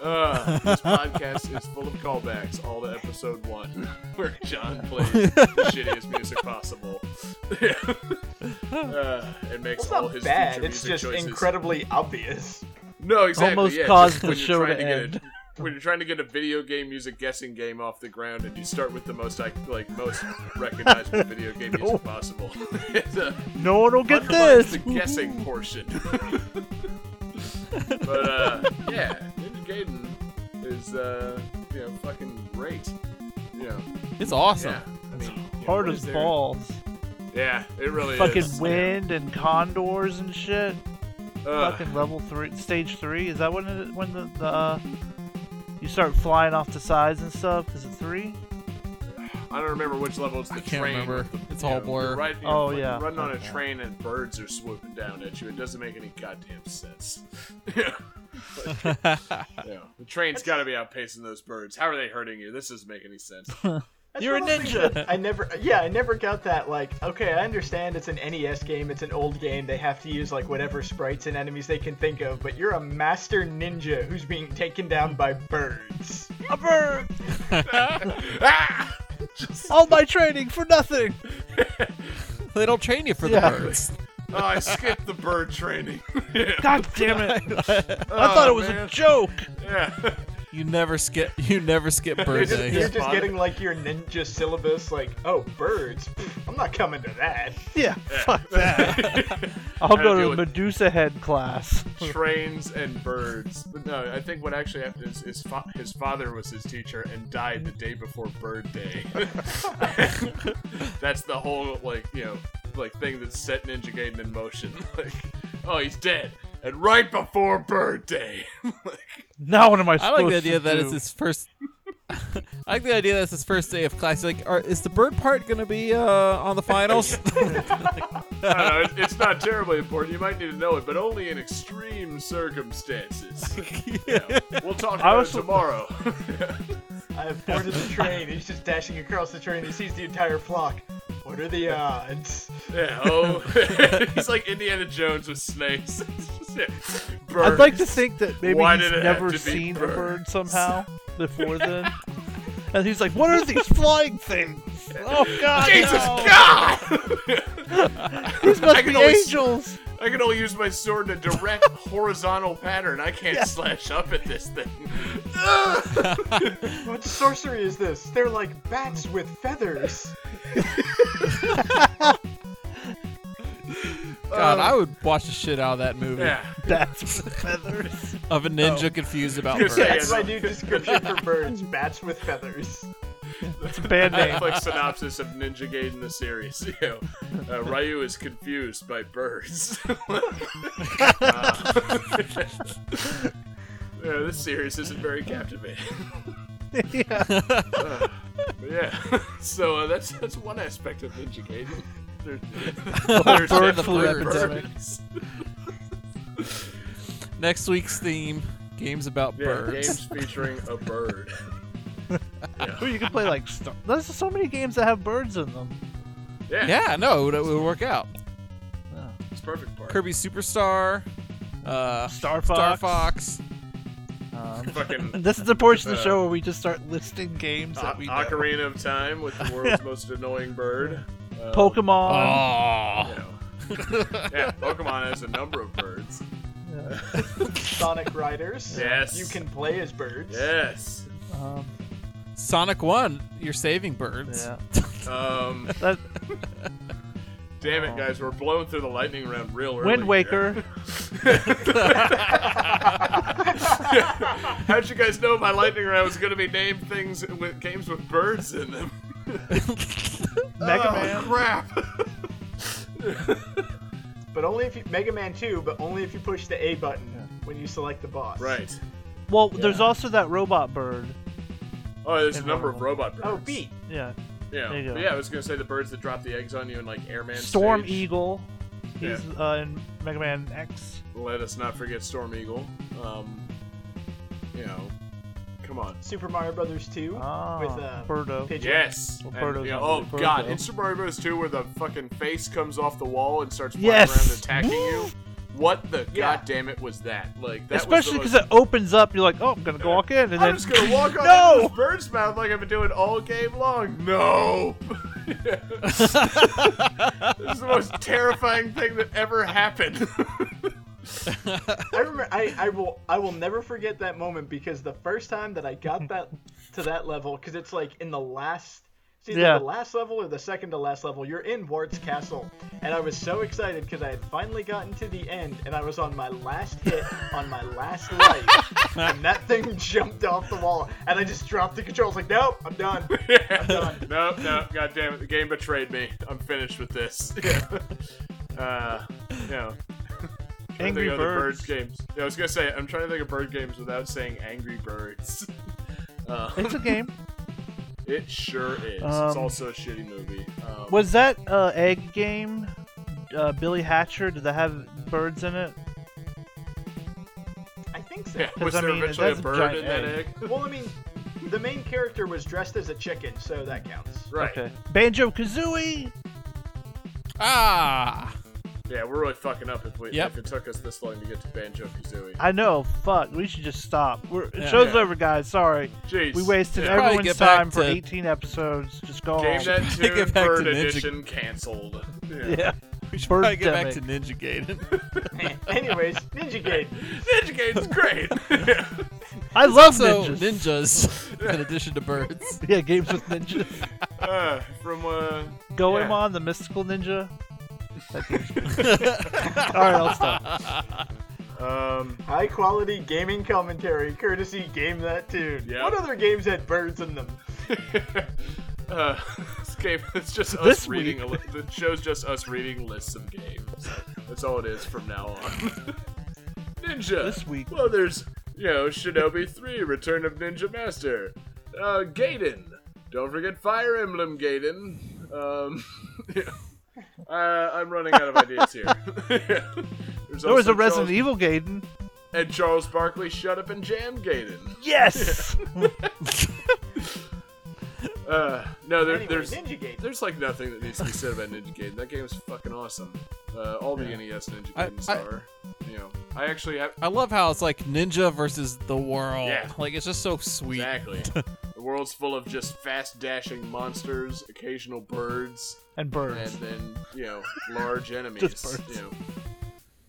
Uh, this podcast is full of callbacks, all to episode one, where John plays the shittiest music possible. uh, and makes It's all not his bad. future It's music just choices. incredibly obvious. No, exactly. Almost yeah, caused just the when you're show trying to get end. it- when you're trying to get a video game music guessing game off the ground, and you start with the most like like most recognizable video game music possible. It's, uh, No one will get undermines this. the guessing portion. But uh, yeah, Ninja Gaiden is uh, you know fucking great. You know, it's awesome. yeah. I mean, you know, Hard what as is there- balls. Yeah, it really Fucking is. Fucking wind and condors and shit. Ugh. Fucking level three, stage three. Is that when it, when the, the uh, you start flying off the sides and stuff? Is it three? I don't remember which level it's the I can't train. remember. It's all blur. you're Right, you Oh, know, yeah. Running on a train and birds are swooping down at you. It doesn't make any goddamn sense. yeah. But, you know, the train's got to be outpacing those birds. How are they hurting you? This doesn't make any sense. That's You're a one of the things ninja. I never, yeah, I never got that. Like, okay, I understand it's an NES game, it's an old game. They have to use like whatever sprites and enemies they can think of. But you're a master ninja who's being taken down by birds. A bird. ah! Just- All my training for nothing. They don't train you for Yeah. the birds. oh, I skipped the bird training. God damn it! I Oh, thought it was man. a joke. Yeah. You never skip. You never skip You're bird just, day. you're just getting like your ninja syllabus. Like, oh, birds. Pfft, I'm not coming to that. Yeah, fuck that. I'll Had go to to deal the with- Medusa head class. trains and birds. But no, I think what actually happened is his, fa- his father was his teacher and died the day before Bird Day. that's the whole like you know like thing that set Ninja Gaiden in motion. Like, oh, he's dead, and right before Bird Day. like, Now what am I I like the idea that do? it's his first. I like the idea that it's his first day of class. Like, are, is the bird part gonna be uh, on the finals? I don't know, it's not terribly important. You might need to know it, but only in extreme circumstances. Yeah, we'll talk I about was- it tomorrow. I have boarded the train. He's just dashing across the train. He sees the entire flock. What are the odds? Yeah, oh, he's like Indiana Jones with snakes. Yeah. I'd like to think that maybe Why he's did it have never seen a birds? bird somehow before then. And he's like, "What are these flying things? Oh God! Jesus no. God! These must can be only- angels!" I can only use my sword in a direct horizontal pattern. I can't Yeah. slash up at this thing. What sorcery is this? They're like bats with feathers. God, uh, I would watch the shit out of that movie yeah. Bats with feathers. of a ninja oh. confused about Yes, birds. yeah, That's my new description for birds. Bats with feaths. It's a bad name. Netflix synopsis of Ninja Gaiden the series. You know, uh, Ryu is confused by birds. Uh, yeah, this series isn't very captivating. yeah. Uh, yeah, so uh, that's that's one aspect of Ninja Gaiden. There, there's bird definitely flu epidemic. birds. Next week's theme: games about Yeah, birds. games featuring a bird. Yeah, Ooh, you can play like Star- there's so many games that have birds in them. yeah, Yeah, no, it would, it would work out. it's perfect part. Kirby Superstar, uh, Star Star Fox. Fox. Um, Fucking this is the portion of the Uh, show where we just start listing games O- that we know. Ocarina of Time with the world's most annoying bird. Uh, Pokemon. Oh, you know. yeah, Pokemon has a number of birds. Yeah. Sonic Riders. Yes. You can play as birds. Yes. Um, Sonic One, you're saving birds. yeah. Um, That damn it, Oh. guys, we're blowing through the lightning round real early. Wind. Waker. How'd you guys know my lightning round was going to be named things with games with birds in them? Mega oh, Man. crap. But only if you Mega Man 2, but only if you push the A button when you select the boss. right. Well, there's also that robot bird. Oh, there's a number of of robot birds. Oh, beat. Yeah. Yeah. There you go. But yeah, I was going to say the birds that drop the eggs on you in like Airman Storm stage. Eagle. He's uh, in Mega Man X. Let us not forget Storm Eagle. Um, you know, come on. Super Mario Brothers 2 Ah, with uh, Birdo. Pigeon. Yes. Well, And, Birdo's you know, oh really Bird, god, though. in Super Mario Bros. 2 where the fucking face comes off the wall and starts flying Yes. around attacking you. What the Yeah. god damn it was that? Like that Especially because most... it opens up, you're like, oh, I'm gonna go walk in, and I'm then just gonna walk on No! this bird's mouth like I've been doing all game long. No. this is the most terrifying thing that ever happened. I remember. I, I will. I will never forget that moment because the first time that I got that to that level, because it's like in the last. It's either Yeah. the last level or the second to last level. You're in Wart's castle, and I was so excited because I had finally gotten to the end, and I was on my last hit on my last life, and that thing jumped off the wall, and I just dropped the controls. Like, nope, I'm done. I'm done. no, no, god damn it, the game betrayed me. I'm finished with this. uh, you know. Angry think Birds. bird games. Yeah, I was gonna say I'm trying to think of bird games without saying Angry Birds. Uh, it's a game. It sure is. it's Um, also a shitty movie. Um, Was that uh, egg game? Uh, Billy Hatcher? Did that have birds in it? I think so. Yeah, was I there mean, eventually a that's a bird giant in that egg. egg? Well, I mean, the main character was dressed as a chicken, so that counts. right. Okay. Banjo Kazooie. Ah, Yeah, we're really fucking up if we Yep. if it took us this long to get to Banjo Kazooie. I know. Fuck. We should just stop. We're, Yeah. show's Yeah. over, guys. Sorry. Jeez. We wasted yeah. Everyone's time for to- 18 episodes. Just go Game on. that Should we tune get back to bird Ninja- edition canceled. Yeah. Yeah. we should probably get back to Ninja Gaiden. Anyways, Ninja Gaiden. Ninja Gaiden's great. I love so ninjas. ninjas in addition to birds. yeah, games with ninjas. uh, from uh, Goemon, the mystical ninja. That game's- All right, I'll stop. um, High quality gaming commentary, courtesy Game That Tune. Yep. What other games had birds in them? uh, this game it's just us This reading. A li- the show's just us reading lists of games. That's all it is from now on. Ninja. This week. Well, there's you know Shinobi Three: Return of Ninja Master. Uh, Gaiden. Don't forget Fire Emblem Gaiden. Um, yeah. Uh, I'm running out of ideas here. There's There was also a Resident Charles, Evil Gaiden. and Charles Barkley Shut Up and Jam Gaiden. Yes. Uh, no, there, Anyway, there's Ninja there's like nothing that needs to be said about Ninja Gaiden. That game is fucking awesome. Uh, all the NES Ninja I- Gaidens I- are. You know, I actually have I love how it's like ninja versus the world. Yeah. Like it's just so sweet. exactly. the world's full of just fast dashing monsters, occasional birds, and birds, and then you know large enemies. Just birds. You know,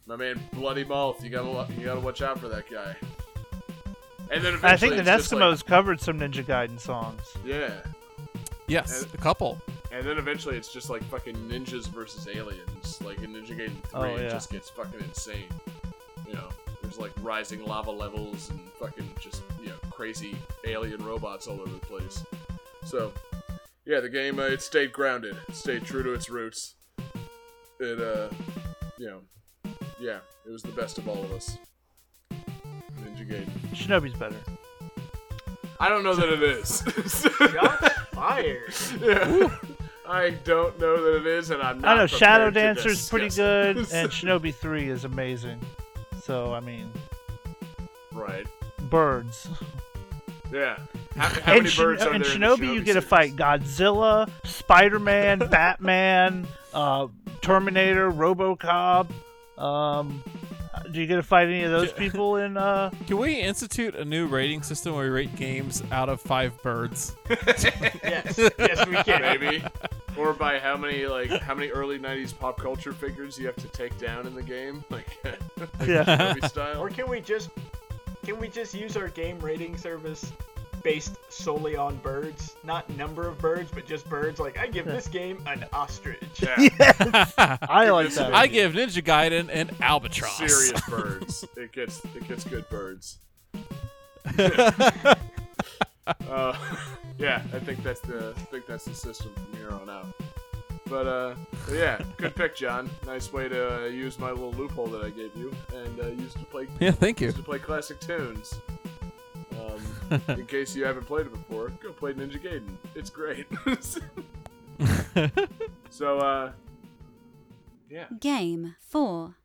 my man Bloody Mouth. You gotta you gotta watch out for that guy. And then I think the it's Eskimos like, covered some Ninja Gaiden songs. yeah. Yes, a couple. And then eventually it's just like fucking ninjas versus aliens. Like in Ninja Gaiden 3, Oh, it just gets fucking insane. You know, there's like rising lava levels and fucking just, you know, crazy alien robots all over the place. So, yeah, the game, uh, it stayed grounded. It stayed true to its roots. It, uh, you know, yeah, it was the best of all of us. Ninja Gaiden. Shinobi's better. I don't know that it is. Shots fired. yeah. I don't know that it is, and I'm not. I know Shadow prepared to Dancer's pretty good, and Shinobi 3 is amazing. So, I mean, right. birds. Yeah. How, how and many Shin- are and there in Shinobi, you get to fight Godzilla, Spider Man, Batman, uh, Terminator, Robocop. Um, do you get to fight any of those people in? Uh, Can we institute a new rating system where we rate games out of five birds? Yes, yes, we can. maybe, or by how many like how many early '90s pop culture figures you have to take down in the game, like, like Yeah. Shinobi style. Or can we just can we just use our game rating service based solely on birds, not number of birds, but just birds? Like I give this game an ostrich. Yeah. I like that. I give Ninja Gaiden an albatross. serious birds. It gets it gets good birds. uh, yeah, I think that's the I think that's the system from here on out. But uh, but yeah, good pick, John. Nice way to uh, use my little loophole that I gave you and uh, use to play Yeah, thank you. to play classic tunes. Um, in case you haven't played it before, go play Ninja Gaiden. It's great. so uh, yeah. Game 4.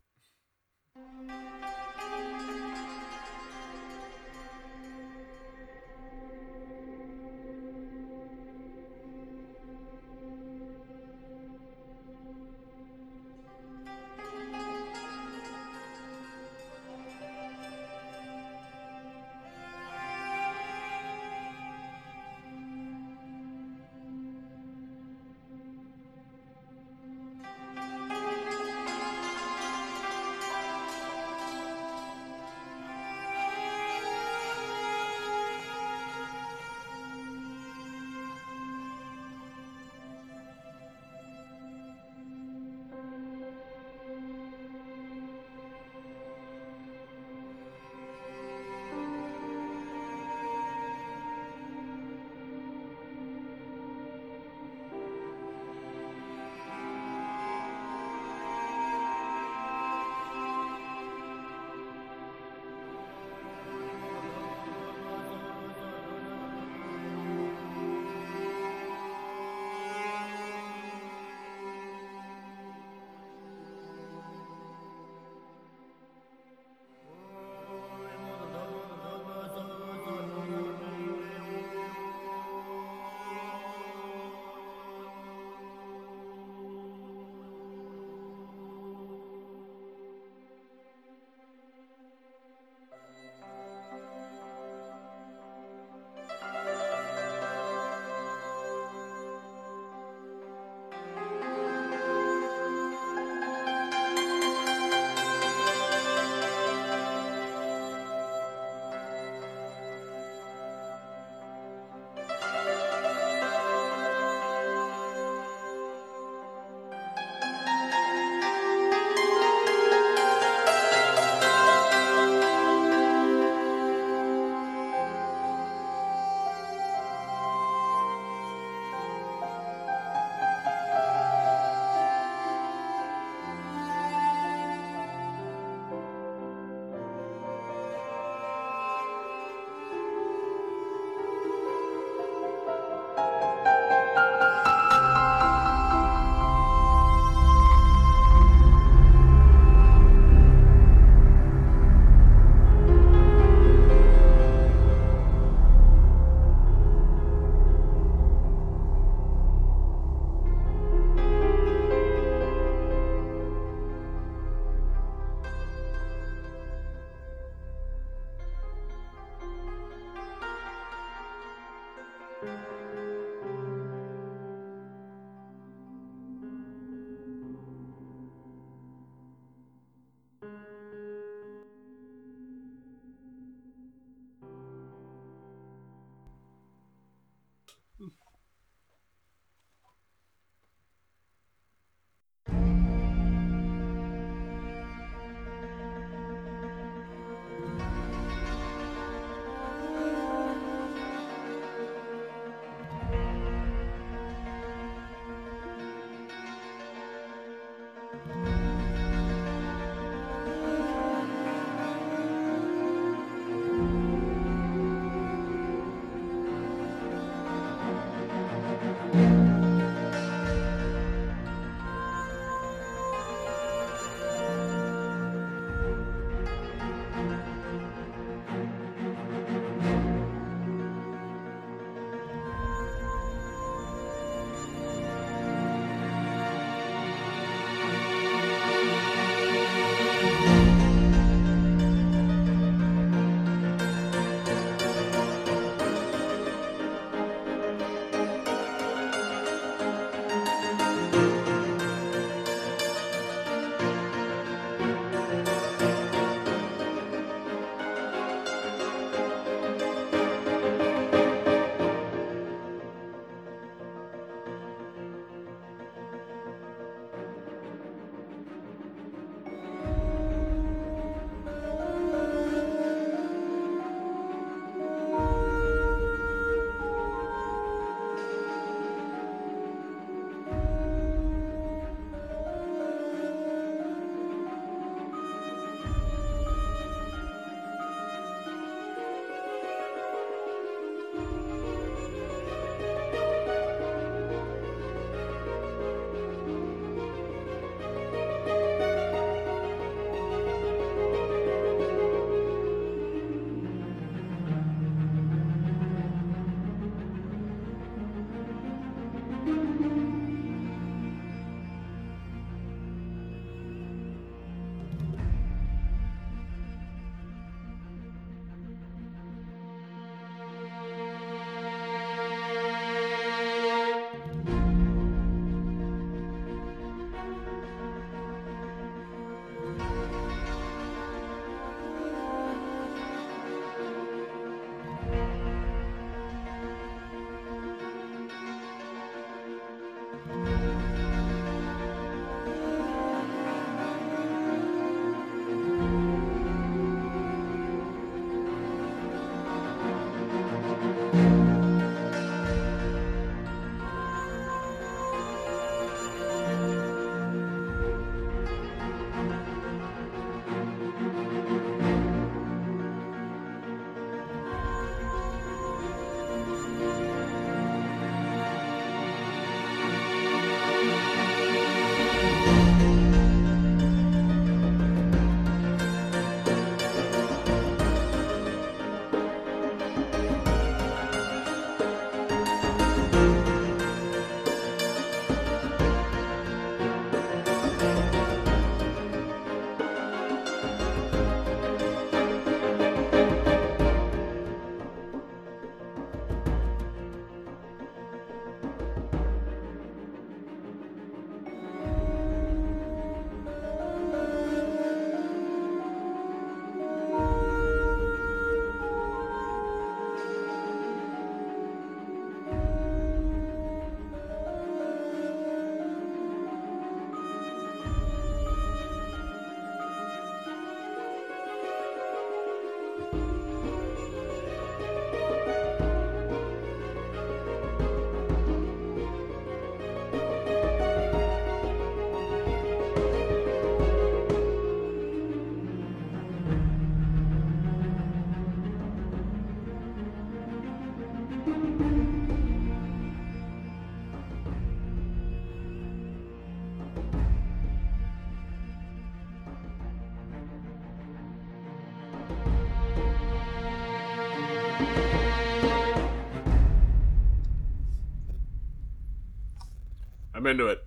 I'm into it.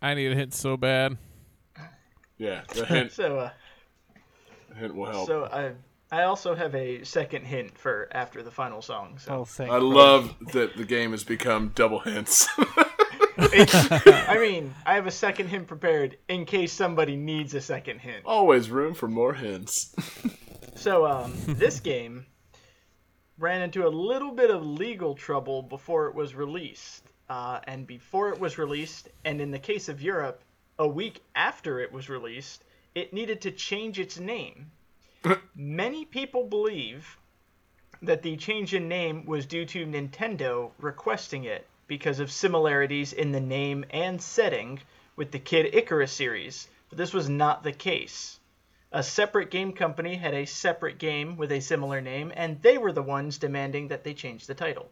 I need a hint so bad. Yeah, the hint, So, uh, the hint will help. so I I also have a second hint for after the final song. So Oh, thank I love that the game has become double hints. I mean, I have a second hint prepared in case somebody needs a second hint. Always room for more hints. So, um, this game ran into a little bit of legal trouble before it was released. Uh, and before it was released, and in the case of Europe, a week after it was released, it needed to change its name. Many people believe that the change in name was due to Nintendo requesting it because of similarities in the name and setting with the Kid Icarus series, but this was not the case. A separate game company had a separate game with a similar name, and they were the ones demanding that they change the title.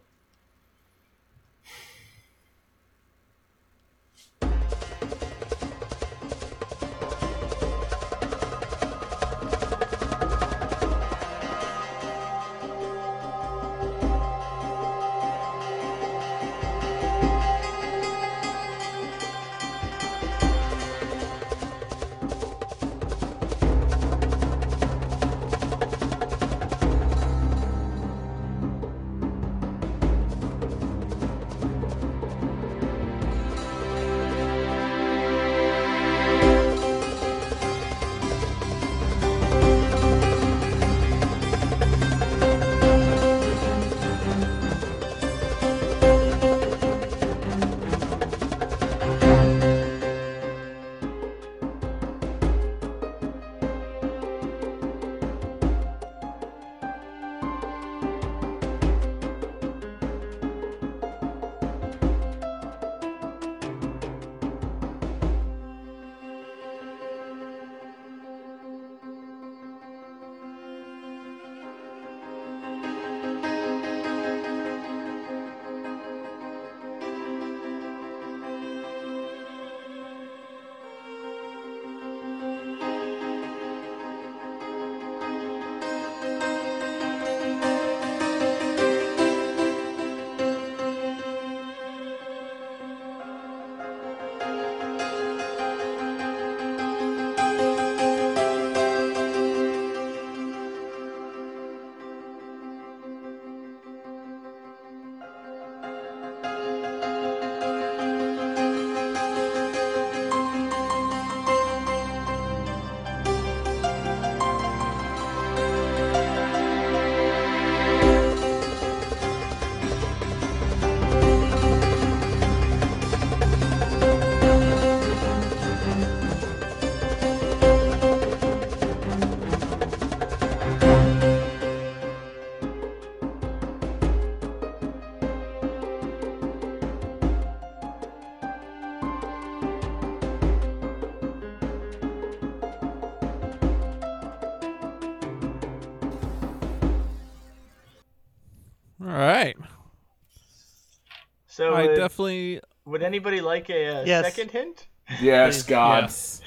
So, I uh, definitely would anybody like a, uh Yes. second hint? yes, God. yes.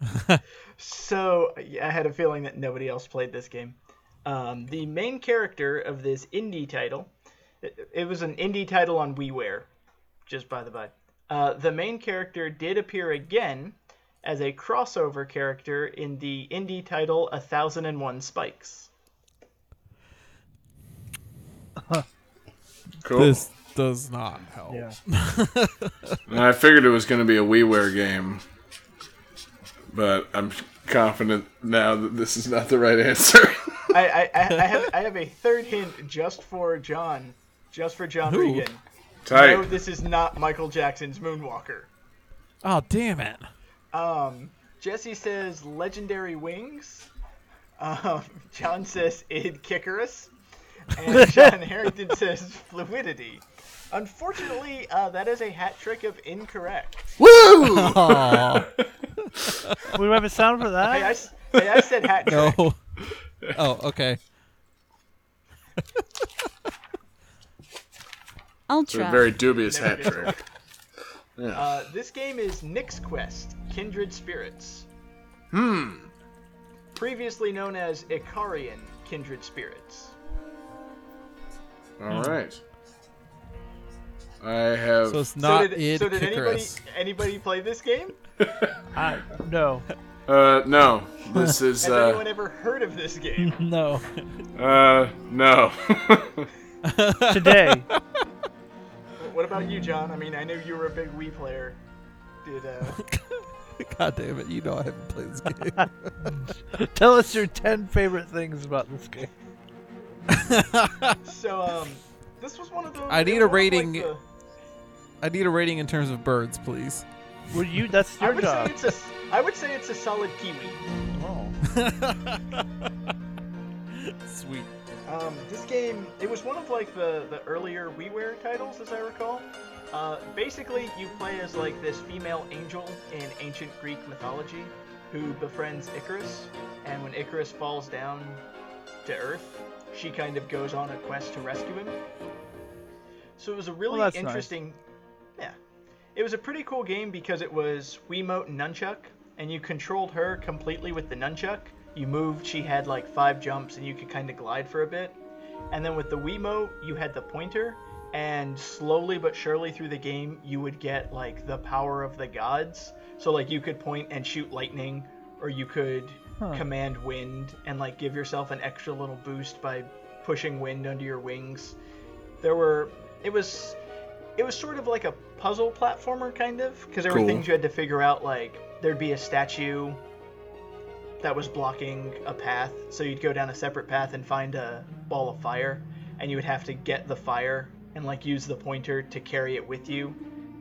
So, yeah, I had a feeling that nobody else played this game. Um, the main character of this indie title, it, it was an indie title on WiiWare, just by the by. Uh, the main character did appear again as a crossover character in the indie title A Thousand and One Spikes. Cool. This does not help. Yeah. I figured it was going to be a WiiWare game, but I'm confident now that this is not the right answer. I, I, I, I, have, I have a third hint just for John, just for John Who? Regan. Tight. No, this is not Michael Jackson's Moonwalker. Oh damn it! Um, Jesse says legendary wings. Um, John says Kid Icarus. And John Harrington says fluidity. Unfortunately, uh, that is a hat trick of incorrect. Woo! We have a sound for Hey, I, that. s- hey, I said hat trick. no. Oh okay. It's Ultra. a very dubious Never hat gets trick. Uh, this game is Nyx Quest, Kindred Spirits. Hmm. Previously known as Icarian, Kindred Spirits. All right. I have. So it's not so did, id so did anybody Kikaris. anybody play this game? I, no, uh, no. This is. Has Uh, anyone ever heard of this game? no. uh, no. Today, what about you, John? I mean, I know you were a big Wii player. Did uh, God damn it! You know I haven't played this game. tell us your ten favorite things about this game. so? Um, this was one of those. I need a one of, like, rating- the- I need a rating in terms of birds, please. Well, you that's I your would job. say it's a. I would say it's a solid Kiwi. Oh. Sweet. Um, this game, it was one of like the the earlier WiiWare titles, as I recall. Uh, basically, you play as like this female angel in ancient Greek mythology who befriends Icarus, and when Icarus falls down to Earth, she kind of goes on a quest to rescue him. So it was a really nice. interesting. Yeah, it was a pretty cool game because it was Wiimote and nunchuck, and you controlled her completely with the nunchuck. You moved, she had like five jumps, and you could kind of glide for a bit. And then with the Wiimote, you had the pointer, and slowly but surely through the game, you would get like the power of the gods. So like you could point and shoot lightning, or you could Huh. command wind and like give yourself an extra little boost by pushing wind under your wings. There were it was it was sort of like a puzzle platformer kind of because there Cool. were things you had to figure out like there'd be a statue that was blocking a path so you'd go down a separate path and find a ball of fire and you would have to get the fire and like use the pointer to carry it with you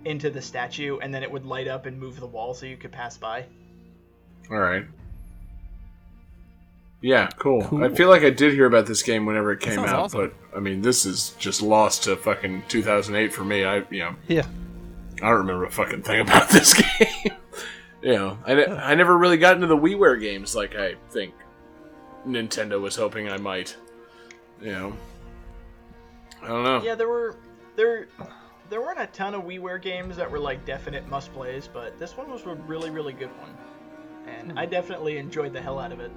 into the statue and then it would light up and move the wall so you could pass by All right. Yeah, cool. Cool. I feel like I did hear about this game whenever it came out, awesome. but I mean, this is just lost to fucking 2008 for me. I, you know, Yeah. I don't remember a fucking thing about this game. you know, I, ne- I never really got into the WiiWare games like I think Nintendo was hoping I might. You know, I don't know. Yeah, there were there there weren't a ton of WiiWare games that were like definite must plays, but this one was a really really good one, and I hmm. definitely enjoyed the hell out of it.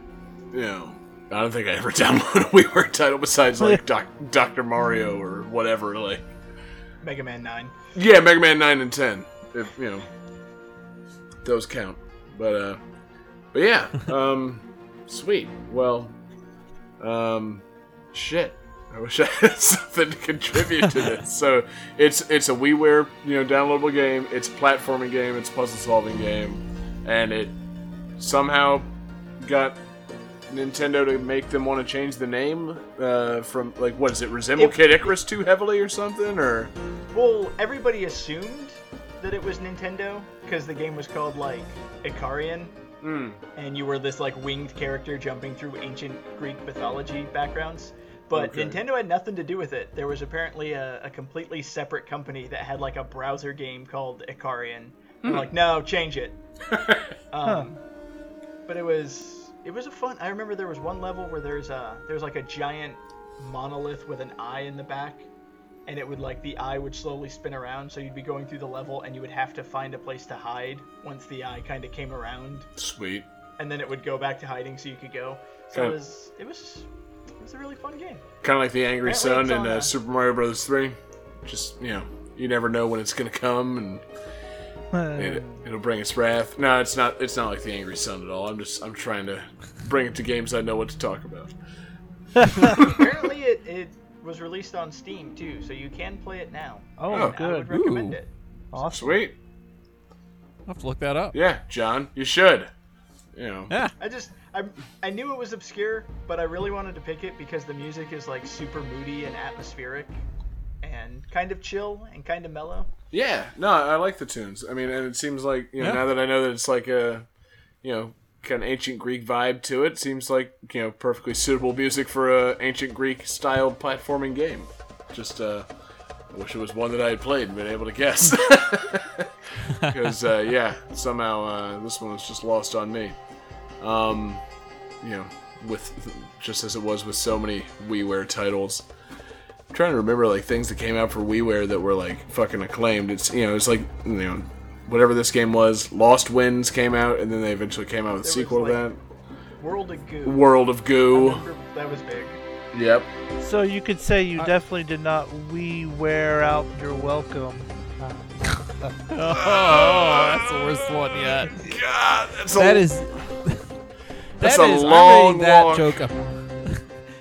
You know, I don't think I ever downloaded a WiiWare title besides like Doc- Dr. Mario or whatever. Like, Mega Man Nine. yeah, Mega Man Nine and Ten. If you know, those count. But uh, but yeah, um, sweet. Well, um, shit. I wish I had something to contribute to this. So it's it's a WiiWare you know downloadable game. It's a platforming game. It's a puzzle solving game, and it somehow got Nintendo to make them want to change the name uh, from like what is it resemble It- Kid Icarus too heavily or something or Well, everybody assumed that it was Nintendo because the game was called like Icarian, Hmm. and you were this like winged character jumping through ancient Greek mythology backgrounds. But Okay. Nintendo had nothing to do with it. There was apparently a, a completely separate company that had like a browser game called Icarian. They're like, no, change it. Um, But it was it was a fun. I remember there was one level where there's a there's like a giant monolith with an eye in the back, and it would like the eye would slowly spin around. So you'd be going through the level, and you would have to find a place to hide once the eye kind of came around, Sweet. and then it would go back to hiding so you could go. So Okay. it was it was it was a really fun game. Kind of like the Angry Sun in uh, Super Mario Bros. 3. Just, you know, you never know when it's going to come and it, it'll bring its wrath. No, it's not It's not like the Angry Sun at all. I'm just, I'm trying to bring it to games I know what to talk about. Apparently it, it was released on Steam too, so you can play it now. Oh, Oh. I would good. recommend Ooh. it. Awesome. Sweet. I'll have to look that up. Yeah, John, you should. You know. Yeah. I just I I knew it was obscure, but I really wanted to pick it because the music is like super moody and atmospheric, and kind of chill and kind of mellow. Yeah, no, I like the tunes. I mean, and it seems like you know Yeah. now that I know that it's like a, you know, kind of ancient Greek vibe to it. Seems like you know perfectly suitable music for a ancient Greek styled platforming game. Just uh, I wish it was one that I had played and been able to guess. Because uh, yeah, somehow uh, this one was just lost on me. Um, you know, with just as it was with so many WiiWare titles. I'm trying to remember like things that came out for WiiWare that were like fucking acclaimed. It's you know it's like you know whatever this game was. Lost Winds came out, and then they eventually came out with a There was, sequel to that. World of Goo. World of Goo. remember that was big. Yep. So you could say you Uh, definitely did not we wear out your welcome. Oh, that's the worst one yet. God, that's That a, is. That's that a is- long I'm rating that walk. joke. A,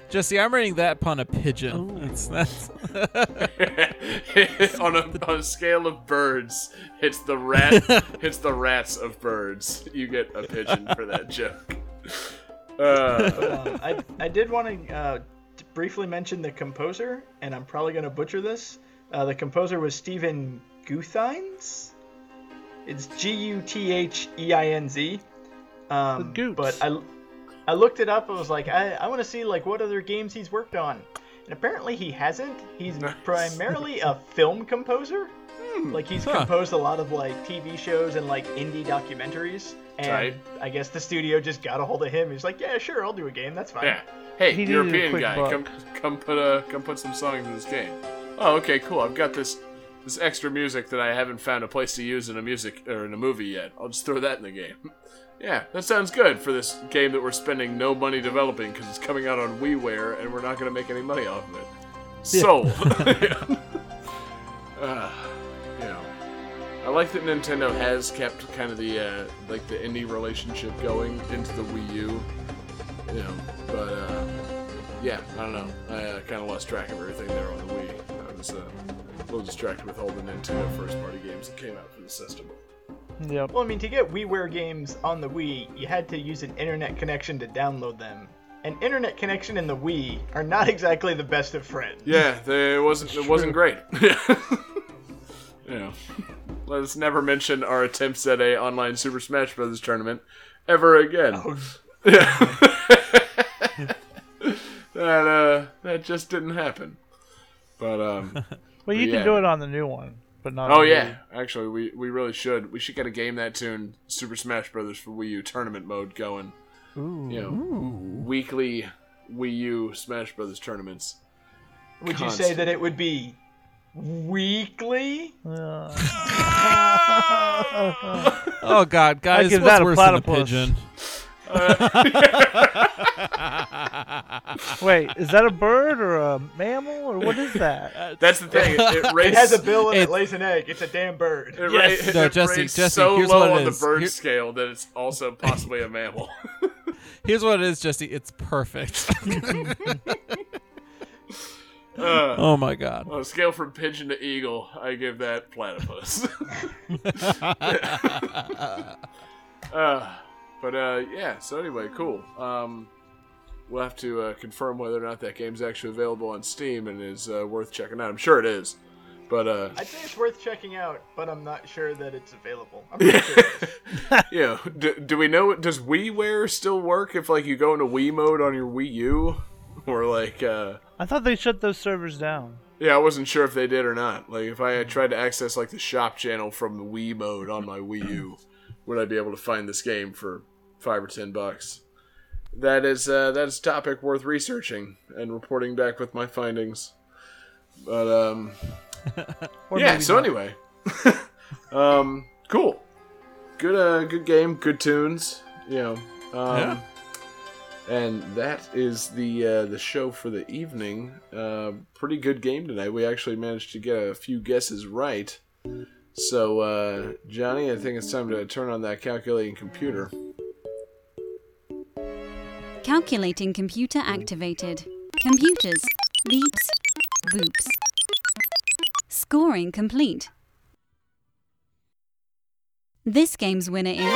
Jesse, I'm rating that pun a pigeon. That's, that's on a on a scale of birds. It's the rat. it's the rats of birds. You get a pigeon for that joke. Uh, Um, I, I did want to uh, t- briefly mention the composer, and I'm probably going to butcher this. Uh, the composer was Stephen Gutheinz. It's G U T H E I N Z. Um, Goots. but I, I looked it up. I was like, I, I want to see like what other games he's worked on, and apparently he hasn't. He's Nice. primarily a film composer. Hmm. Like he's Huh. composed a lot of like TV shows and like indie documentaries. And Tight. I guess the studio just got a hold of him. He's like, yeah, sure, I'll do a game. That's fine. yeah. Hey, He a European guy, buck. come come put a come put some songs in this game. Oh, okay, cool. I've got this this extra music that I haven't found a place to use in a music or in a movie yet. I'll just throw that in the game. Yeah, that sounds good for this game that we're spending no money developing because it's coming out on WiiWare and we're not going to make any money off of it. Sold. uh, you know, I like that Nintendo has kept kind of the uh, like the indie relationship going into the Wii U. You know, but uh, yeah, I don't know. I uh, kind of lost track of everything there on the Wii. I was uh, a little distracted with all the Nintendo first-party games that came out for the system. Yep. Well, I mean, to get WiiWare games on the Wii, you had to use an internet connection to download them. An internet connection and the Wii are not exactly the best of friends. Yeah, they, it wasn't. It wasn't great. you know, let us never mention our attempts at a online Super Smash Bros. tournament ever again. Yeah. that uh, that just didn't happen. But um, Well, you Yeah. can do it on the new one, but not. oh on the yeah, actually, we we really should. We should get a game that tune Super Smash Brothers for Wii U tournament mode going. Ooh. You know, weekly Wii U Smash Brothers tournaments. Would you say that it would be weekly? Oh god, guys, give what's that a worse than a pigeon? Wait, is that a bird or a mammal or what is that? That's the thing. It, it It has a bill and It- it lays an egg. It's a damn bird. It, Yes. ra- No, it Jesse, Jesse, so here's low what it on the bird Here- scale that it's also possibly a mammal. Here's what it is, Jesse. It's perfect. Uh, oh my god. on a scale from pigeon to eagle, I give that platypus. uh, but uh, yeah. So anyway, cool. Um, we'll have to uh, confirm whether or not that game's actually available on Steam and is uh, worth checking out. I'm sure it is. But uh, I'd say it's worth checking out, but I'm not sure that it's available. I'm pretty sure it is. you do, do we know? Does WiiWare still work if like you go into Wii mode on your Wii U, or like? uh I thought they shut those servers down. Yeah, I wasn't sure if they did or not. Like, if I had tried to access like the shop channel from the Wii mode on my Wii U, would I be able to find this game for five or ten bucks? That is uh, that is a topic worth researching and reporting back with my findings. But um, yeah. So not. anyway, um, cool, good uh, good game, good tunes. You know, um, Yeah. and that is the uh, the show for the evening. Uh, pretty good game tonight. We actually managed to get a few guesses right. So, uh, Johnny, I think it's time to turn on that calculating computer. Calculating computer activated. Computers. Beeps. Boops. Scoring complete. This game's winner is.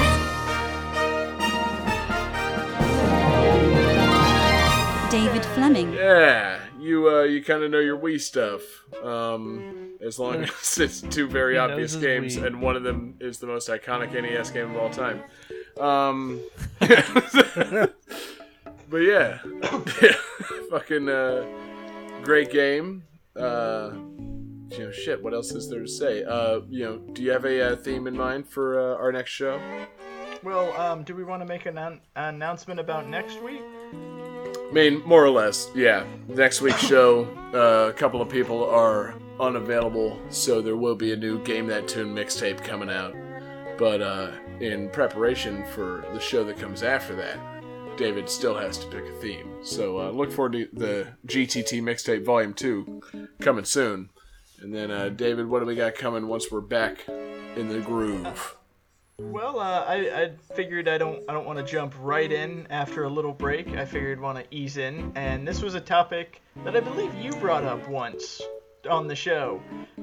David Fleming. Yeah, you uh, you kind of know your Wii stuff. Um, as long as it's two very He obvious games, Wii. and one of them is the most iconic NES game of all time. Um, but yeah, yeah. fucking uh, great game. Uh, you know, shit. What else is there to say? Uh, you know, do you have a uh, theme in mind for uh, our next show? Well, um, do we want to make an an announcement about next week? I mean, more or less, yeah. Next week's show, uh, a couple of people are unavailable, so there will be a new Game That Tune mixtape coming out. But uh, in preparation for the show that comes after that, David still has to pick a theme. So uh, look forward to the GTT Mixtape Volume 2 coming soon. And then, uh, David, what do we got coming once we're back in the groove? Well, uh, I, I figured I don't I don't want to jump right in after a little break. I figured want to ease in, and this was a topic that I believe you brought up once on the show,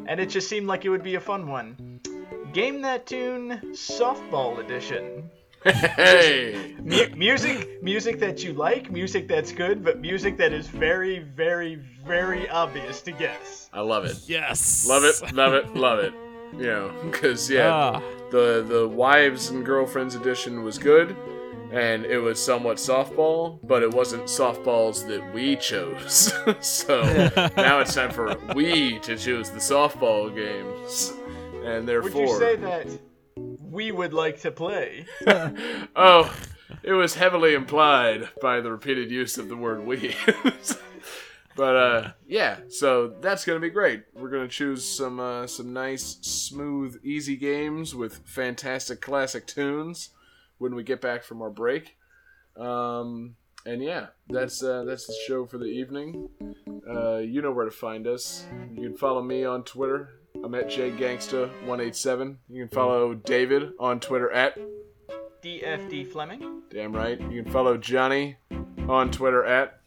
and it just seemed like it would be a fun one. Game that tune, softball edition. Hey! Mu- music, music that you like, music that's good, but music that is very, very, very obvious to guess. I love it. Yes. Love it, love it, love it. You know, because, yeah, Ah. the, the Wives and Girlfriends edition was good, and it was somewhat softball, but it wasn't softballs that we chose. so now it's time for we to choose the softball games. And therefore. Would therefore. you say that we would like to play? Oh, it was heavily implied by the repeated use of the word we. but uh yeah, so that's to be great. We're to choose some uh some nice smooth easy games with fantastic classic tunes when we get back from our break. Um and yeah, that's uh, that's the show for the evening. Uh, you know where to find us. You can follow me on Twitter. I'm at jgangsta187. You can follow David on Twitter at DFD Fleming. Damn right. You can follow Johnny on Twitter at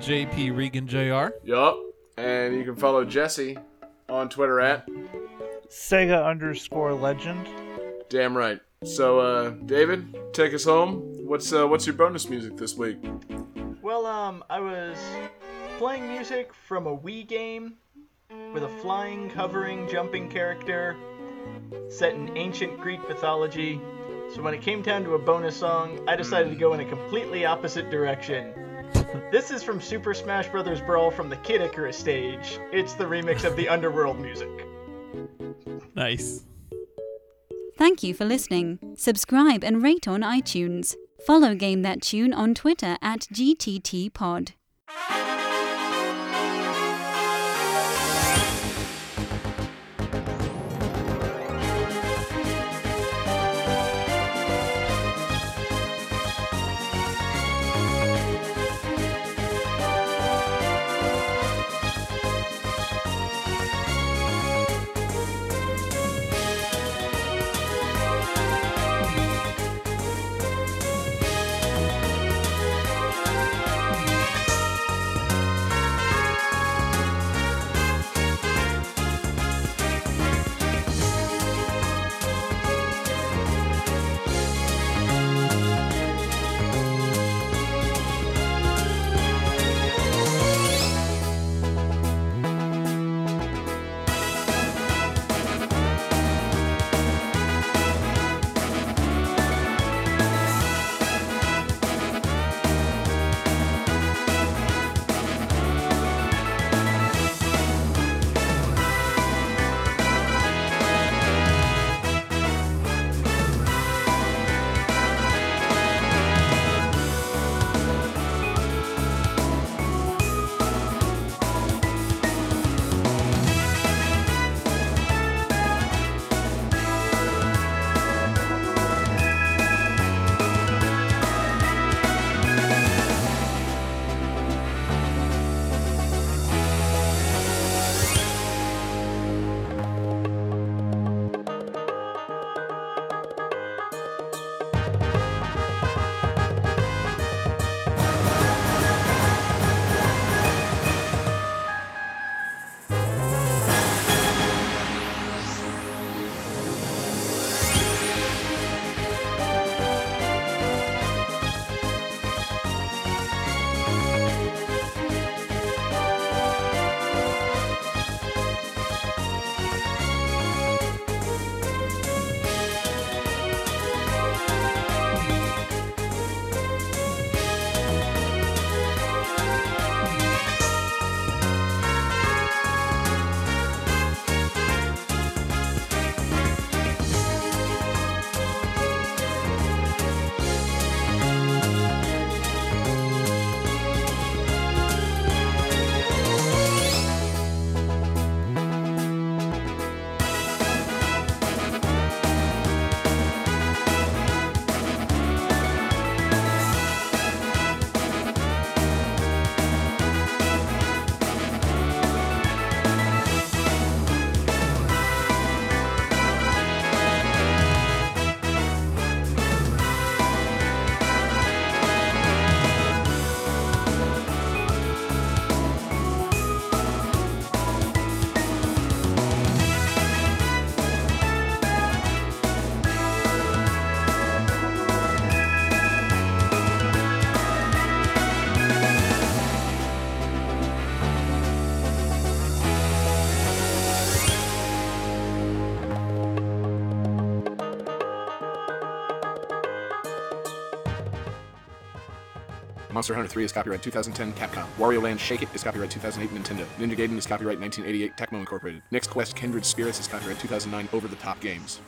JP Regan Jr. Yup. And you can follow Jesse on Twitter at Sega underscore legend. Damn right. So uh David, take us home. What's uh what's your bonus music this week? Well, um, I was playing music from a Wii game with a flying, hovering, jumping character set in ancient Greek mythology. So when it came down to a bonus song, I decided to go in a completely opposite direction. this is from Super Smash Bros. Brawl from the Kid Icarus stage. It's the remix of the Underworld music. Nice. Thank you for listening. Subscribe and rate on iTunes. Follow Game That Tune on Twitter at GTTPod. Monster Hunter 3 is copyright 2010 Capcom. Wario Land Shake It is copyright 2008 Nintendo. Ninja Gaiden is copyright 1988 Tecmo Incorporated. Nyx Quest Kindred Spirits is copyright 2009 Over the Top Games.